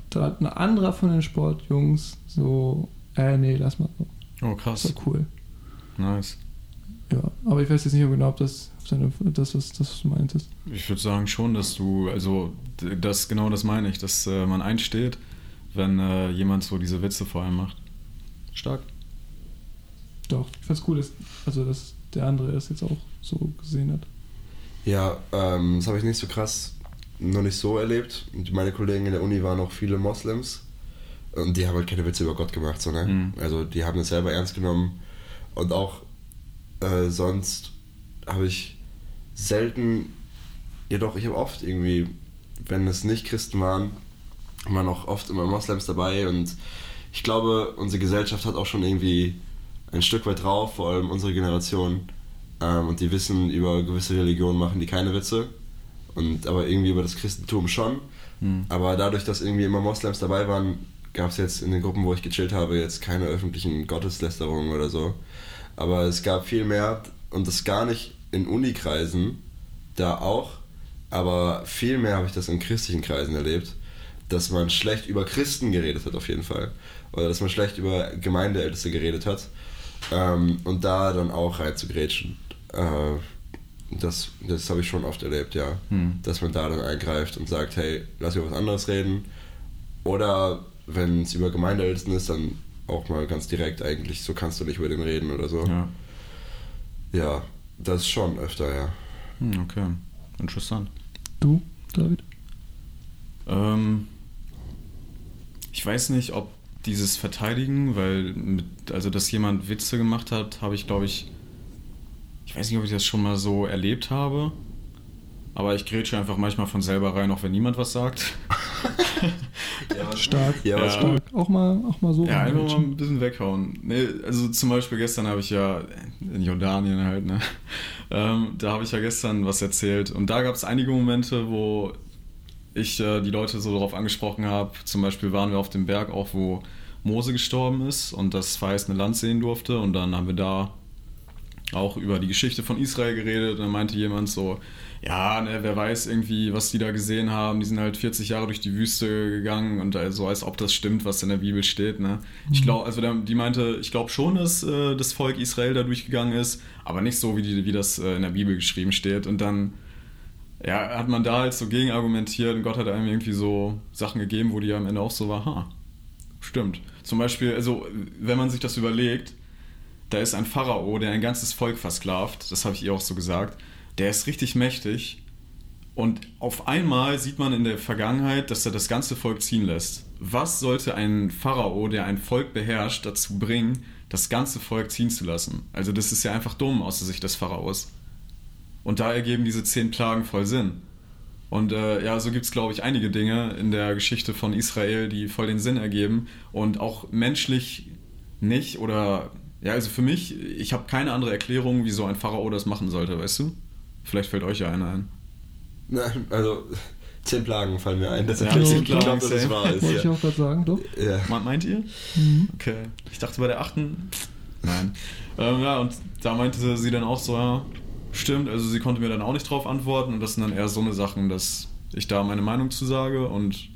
da hat ein anderer von den Sportjungs so, äh, nee, lass mal so, Oh, das krass. war cool. Nice. Ja, aber ich weiß jetzt nicht genau, ob das seine, das, was, das, was du meintest. Ich würde sagen schon, dass du, also das genau das meine ich, dass äh, man einsteht, wenn äh, jemand so diese Witze vor allem macht. Stark. Doch, ich fand's cool, dass, also, dass der andere es jetzt auch so gesehen hat. Ja, ähm, das habe ich nicht so krass, noch nicht so erlebt. Und meine Kollegen in der Uni waren auch viele Moslems. Und die haben halt keine Witze über Gott gemacht, so, ne? Mhm. Also die haben das selber ernst genommen. Und auch äh, sonst habe ich selten, jedoch ich habe oft irgendwie, wenn es nicht Christen waren, waren auch oft immer Moslems dabei. Und ich glaube, unsere Gesellschaft hat auch schon irgendwie ein Stück weit drauf, vor allem unsere Generation. Ähm, und die wissen, über gewisse Religionen machen die keine Witze. Und, aber irgendwie über das Christentum schon. Hm. Aber dadurch, dass irgendwie immer Moslems dabei waren, gab es jetzt in den Gruppen, wo ich gechillt habe, jetzt keine öffentlichen Gotteslästerungen oder so. Aber es gab viel mehr und das gar nicht in Unikreisen, da auch, aber viel mehr habe ich das in christlichen Kreisen erlebt, dass man schlecht über Christen geredet hat auf jeden Fall. Oder dass man schlecht über Gemeindeälteste geredet hat. Ähm, und da dann auch rein zu grätschen. Äh, das das habe ich schon oft erlebt, ja. Hm. Dass man da dann eingreift und sagt, hey, lass über was anderes reden. Oder wenn es über Gemeindeältesten ist, dann auch mal ganz direkt eigentlich, so kannst du nicht über den reden oder so. Ja. Ja, das schon öfter, ja. Hm, okay. Interessant. Du, David? Ähm, ich weiß nicht, ob dieses Verteidigen, weil mit, also dass jemand Witze gemacht hat, habe ich glaube ich, ich weiß nicht, ob ich das schon mal so erlebt habe, aber ich grätsche einfach manchmal von selber rein, auch wenn niemand was sagt. ja was, Stark. Ja, was Ja. Stark. Auch mal, auch mal so. Ja, einfach mal ein bisschen weghauen. Nee, also zum Beispiel gestern habe ich ja, in Jordanien halt, ne? Ähm, da habe ich ja gestern was erzählt. Und da gab es einige Momente, wo ich äh, die Leute so darauf angesprochen habe. Zum Beispiel waren wir auf dem Berg auch, wo Mose gestorben ist und das verheißene Land sehen durfte. Und dann haben wir da auch über die Geschichte von Israel geredet. Und dann meinte jemand so, ja, ne, wer weiß irgendwie, was die da gesehen haben. Die sind halt 40 Jahre durch die Wüste gegangen und also als ob das stimmt, was in der Bibel steht. Ne? Ich glaube, also die meinte, ich glaube schon, dass äh, das Volk Israel da durchgegangen ist, aber nicht so, wie, die, wie das äh, in der Bibel geschrieben steht. Und dann ja, hat man da halt so gegen argumentiert und Gott hat einem irgendwie so Sachen gegeben, wo die am Ende auch so war, ha, stimmt. Zum Beispiel, also wenn man sich das überlegt, da ist ein Pharao, der ein ganzes Volk versklavt, das habe ich ihr auch so gesagt, der ist richtig mächtig und auf einmal sieht man in der Vergangenheit, dass er das ganze Volk ziehen lässt. Was sollte ein Pharao, der ein Volk beherrscht, dazu bringen, das ganze Volk ziehen zu lassen? Also das ist ja einfach dumm aus der Sicht des Pharaos. Und da ergeben diese zehn Plagen voll Sinn. Und äh, ja, so gibt es, glaube ich, einige Dinge in der Geschichte von Israel, die voll den Sinn ergeben und auch menschlich nicht oder ja, also für mich, ich habe keine andere Erklärung, wieso ein Pharao das machen sollte, weißt du? Vielleicht fällt euch ja einer ein. Nein, also zehn Plagen fallen mir ein. Das Ja, ich glaube, Plagen, dass es wahr ist. Wollte ich Ja. auch gerade sagen, doch. Ja. Me- Meint ihr? Mhm. Okay. Ich dachte bei der achten. Nein. Ähm, ja, und da meinte sie dann auch so, ja, stimmt, also sie konnte mir dann auch nicht drauf antworten und das sind dann eher so eine Sachen, dass ich da meine Meinung zu sage und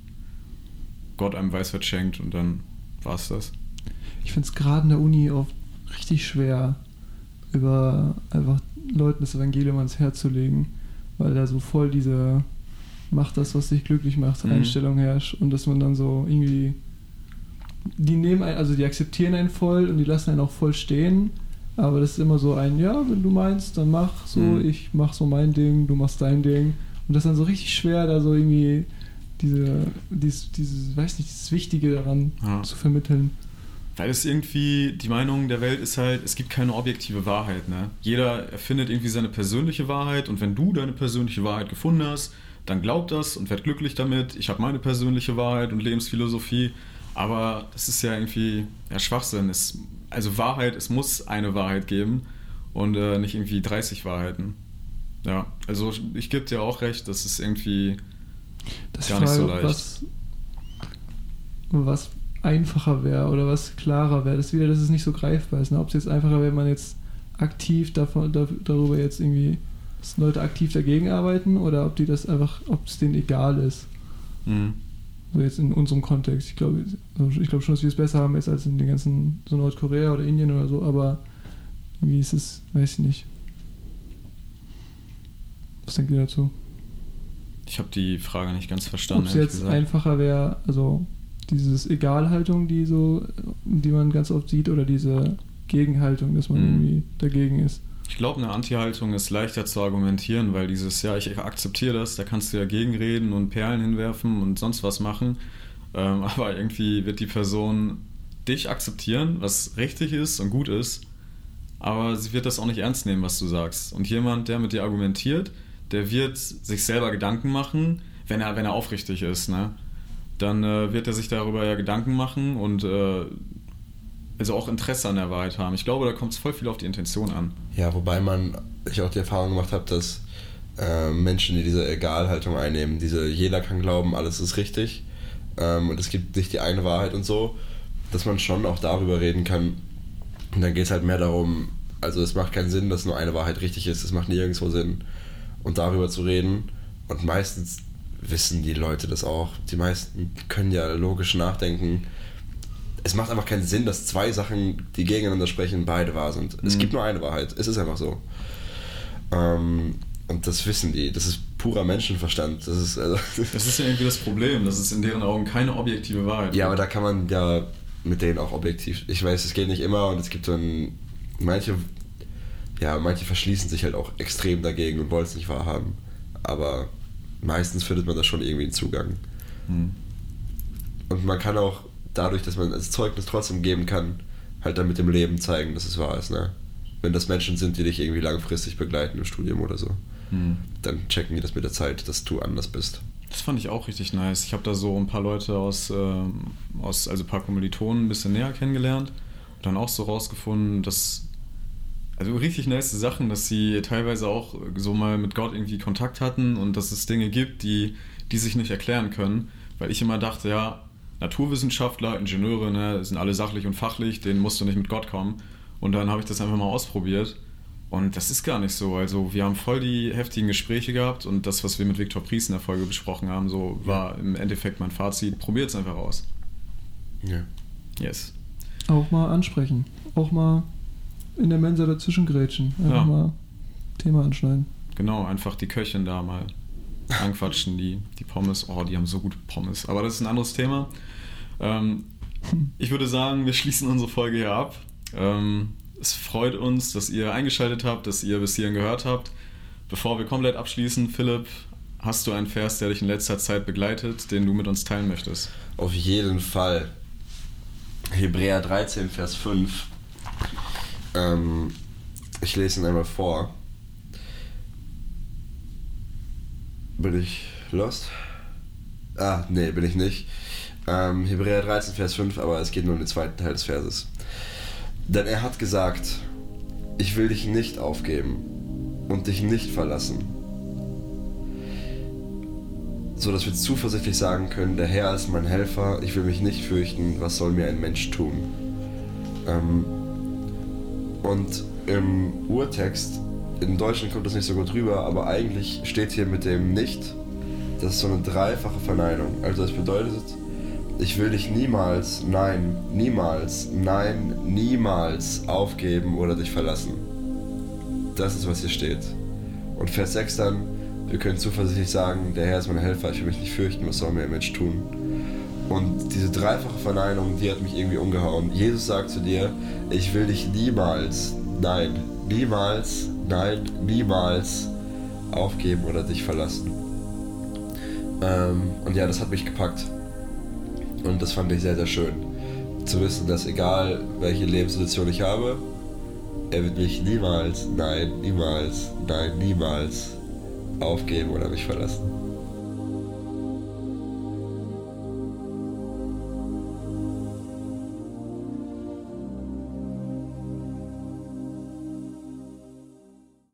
Gott einem Weisheit schenkt und dann war es das. Ich finde es gerade in der Uni oft richtig schwer, über einfach Leuten das Evangelium ans Herz zu legen, weil da so voll diese Macht das, was dich glücklich macht, Mhm. Einstellung herrscht und dass man dann so irgendwie die nehmen ein, also die akzeptieren einen voll und die lassen einen auch voll stehen, aber das ist immer so ein, ja, wenn du meinst, dann mach so, Mhm. ich mach so mein Ding, du machst dein Ding und das ist dann so richtig schwer, da so irgendwie diese, dieses, dieses, weiß nicht, dieses Wichtige daran Ja. zu vermitteln. Weil es irgendwie, die Meinung der Welt ist halt, es gibt keine objektive Wahrheit. Ne? Jeder erfindet irgendwie seine persönliche Wahrheit und wenn du deine persönliche Wahrheit gefunden hast, dann glaub das und werd glücklich damit. Ich habe meine persönliche Wahrheit und Lebensphilosophie. Aber das ist ja irgendwie ja, Schwachsinn. Es, also Wahrheit, es muss eine Wahrheit geben und äh, nicht irgendwie 30 Wahrheiten. Ja, also ich gebe dir auch recht, dass es irgendwie Das Gar nicht so Frage, leicht. Was, was einfacher wäre oder was klarer wäre. Das ist wieder, dass es nicht so greifbar ist. Ne? Ob es jetzt einfacher wäre, wenn man jetzt aktiv davon, da, darüber jetzt irgendwie, dass Leute aktiv dagegen arbeiten oder ob die das einfach, ob es denen egal ist. mh, So jetzt in unserem Kontext. Ich glaube, ich glaube schon, dass wir es besser haben jetzt als in den ganzen, so Nordkorea oder Indien oder so, aber wie ist es, weiß ich nicht. Was denkt ihr dazu? ich habe die Frage nicht ganz verstanden. Ob es jetzt gesagt. einfacher wäre, also dieses Egalhaltung, die so, die man ganz oft sieht, oder diese Gegenhaltung, dass man Mhm. irgendwie dagegen ist. Ich glaube, eine Anti-Haltung ist leichter zu argumentieren, weil dieses, ja, ich akzeptiere das, da kannst du ja gegenreden und Perlen hinwerfen und sonst was machen. Ähm, aber irgendwie wird die Person dich akzeptieren, was richtig ist und gut ist, aber sie wird das auch nicht ernst nehmen, was du sagst. Und jemand, der mit dir argumentiert, der wird sich selber Gedanken machen, wenn er, wenn er aufrichtig ist, ne? Dann äh, wird er sich darüber ja Gedanken machen und äh, also auch Interesse an der Wahrheit haben. Ich glaube, da kommt es voll viel auf die Intention an. Ja, wobei man, ich auch die Erfahrung gemacht habe, dass äh, Menschen, die diese Egalhaltung einnehmen, diese jeder kann glauben, alles ist richtig ähm, und es gibt nicht die eine Wahrheit und so, dass man schon auch darüber reden kann. Und dann geht es halt mehr darum, also es macht keinen Sinn, dass nur eine Wahrheit richtig ist, es macht nirgendwo Sinn, und darüber zu reden. Und meistens wissen die Leute das auch. Die meisten können ja logisch nachdenken. Es macht einfach keinen Sinn, dass zwei Sachen, die gegeneinander sprechen, beide wahr sind. Es Mhm. gibt nur eine Wahrheit. Es ist einfach so. Ähm, und das wissen die. Das ist purer Menschenverstand. Das ist also Das ist ja irgendwie das Problem, dass es in deren Augen keine objektive Wahrheit ja, aber da kann man ja mit denen auch objektiv. Ich weiß, es geht nicht immer und es gibt dann manche, ja, manche verschließen sich halt auch extrem dagegen und wollen es nicht wahrhaben. Aber meistens findet man da schon irgendwie einen Zugang. Hm. Und man kann auch dadurch, dass man als Zeugnis trotzdem geben kann, halt dann mit dem Leben zeigen, dass es wahr ist, ne? Wenn das Menschen sind, die dich irgendwie langfristig begleiten im Studium oder so, Hm. dann checken die das mit der Zeit, dass du anders bist. Das fand ich auch richtig nice. Ich habe da so ein paar Leute aus, ähm, aus also ein paar Kommilitonen ein bisschen näher kennengelernt und dann auch so rausgefunden, dass also richtig nice Sachen, dass sie teilweise auch so mal mit Gott irgendwie Kontakt hatten und dass es Dinge gibt, die, die sich nicht erklären können, weil ich immer dachte, ja, Naturwissenschaftler, Ingenieure, ne, sind alle sachlich und fachlich, denen musst du nicht mit Gott kommen. Und dann habe ich das einfach mal ausprobiert und das ist gar nicht so. Also wir haben voll die heftigen Gespräche gehabt und das, was wir mit Viktor Pries in der Folge besprochen haben, so war im Endeffekt mein Fazit. Probiert es einfach aus. Ja. Yes. Auch mal ansprechen. Auch mal in der Mensa dazwischen grätschen. Einfach Ja. mal Thema anschneiden. Genau, einfach die Köchin da mal anquatschen, die, die Pommes. Oh, die haben so gute Pommes. Aber das ist ein anderes Thema. Ähm, ich würde sagen, wir schließen unsere Folge hier ab. Ähm, es freut uns, dass ihr eingeschaltet habt, dass ihr bis hierhin gehört habt. Bevor wir komplett abschließen, Philipp, hast du einen Vers, der dich in letzter Zeit begleitet, den du mit uns teilen möchtest? Auf jeden Fall. Hebräer 13, Vers 5. Ähm, ich lese ihn einmal vor. Bin ich lost? Ah, nee, bin ich nicht. Ähm, Hebräer 13, Vers 5, aber es geht nur um den zweiten Teil des Verses. Denn er hat gesagt, ich will dich nicht aufgeben und dich nicht verlassen. So dass wir zuversichtlich sagen können, der Herr ist mein Helfer, ich will mich nicht fürchten, was soll mir ein Mensch tun. Ähm, und im Urtext, im Deutschen kommt das nicht so gut rüber, aber eigentlich steht hier mit dem nicht, das ist so eine dreifache Verneinung. Also das bedeutet, ich will dich niemals, nein, niemals, nein, niemals aufgeben oder dich verlassen. Das ist, was hier steht. Und Vers 6 dann, wir können zuversichtlich sagen, der Herr ist mein Helfer, ich will mich nicht fürchten, was soll mir ein Mensch tun. Und diese dreifache Verneinung, die hat mich irgendwie umgehauen. Jesus sagt zu dir, ich will dich niemals, nein, niemals, nein, niemals aufgeben oder dich verlassen. Ähm, und ja, das hat mich gepackt. Und das fand ich sehr, sehr schön. Zu wissen, dass egal welche Lebenssituation ich habe, er wird mich niemals, nein, niemals, nein, niemals aufgeben oder mich verlassen.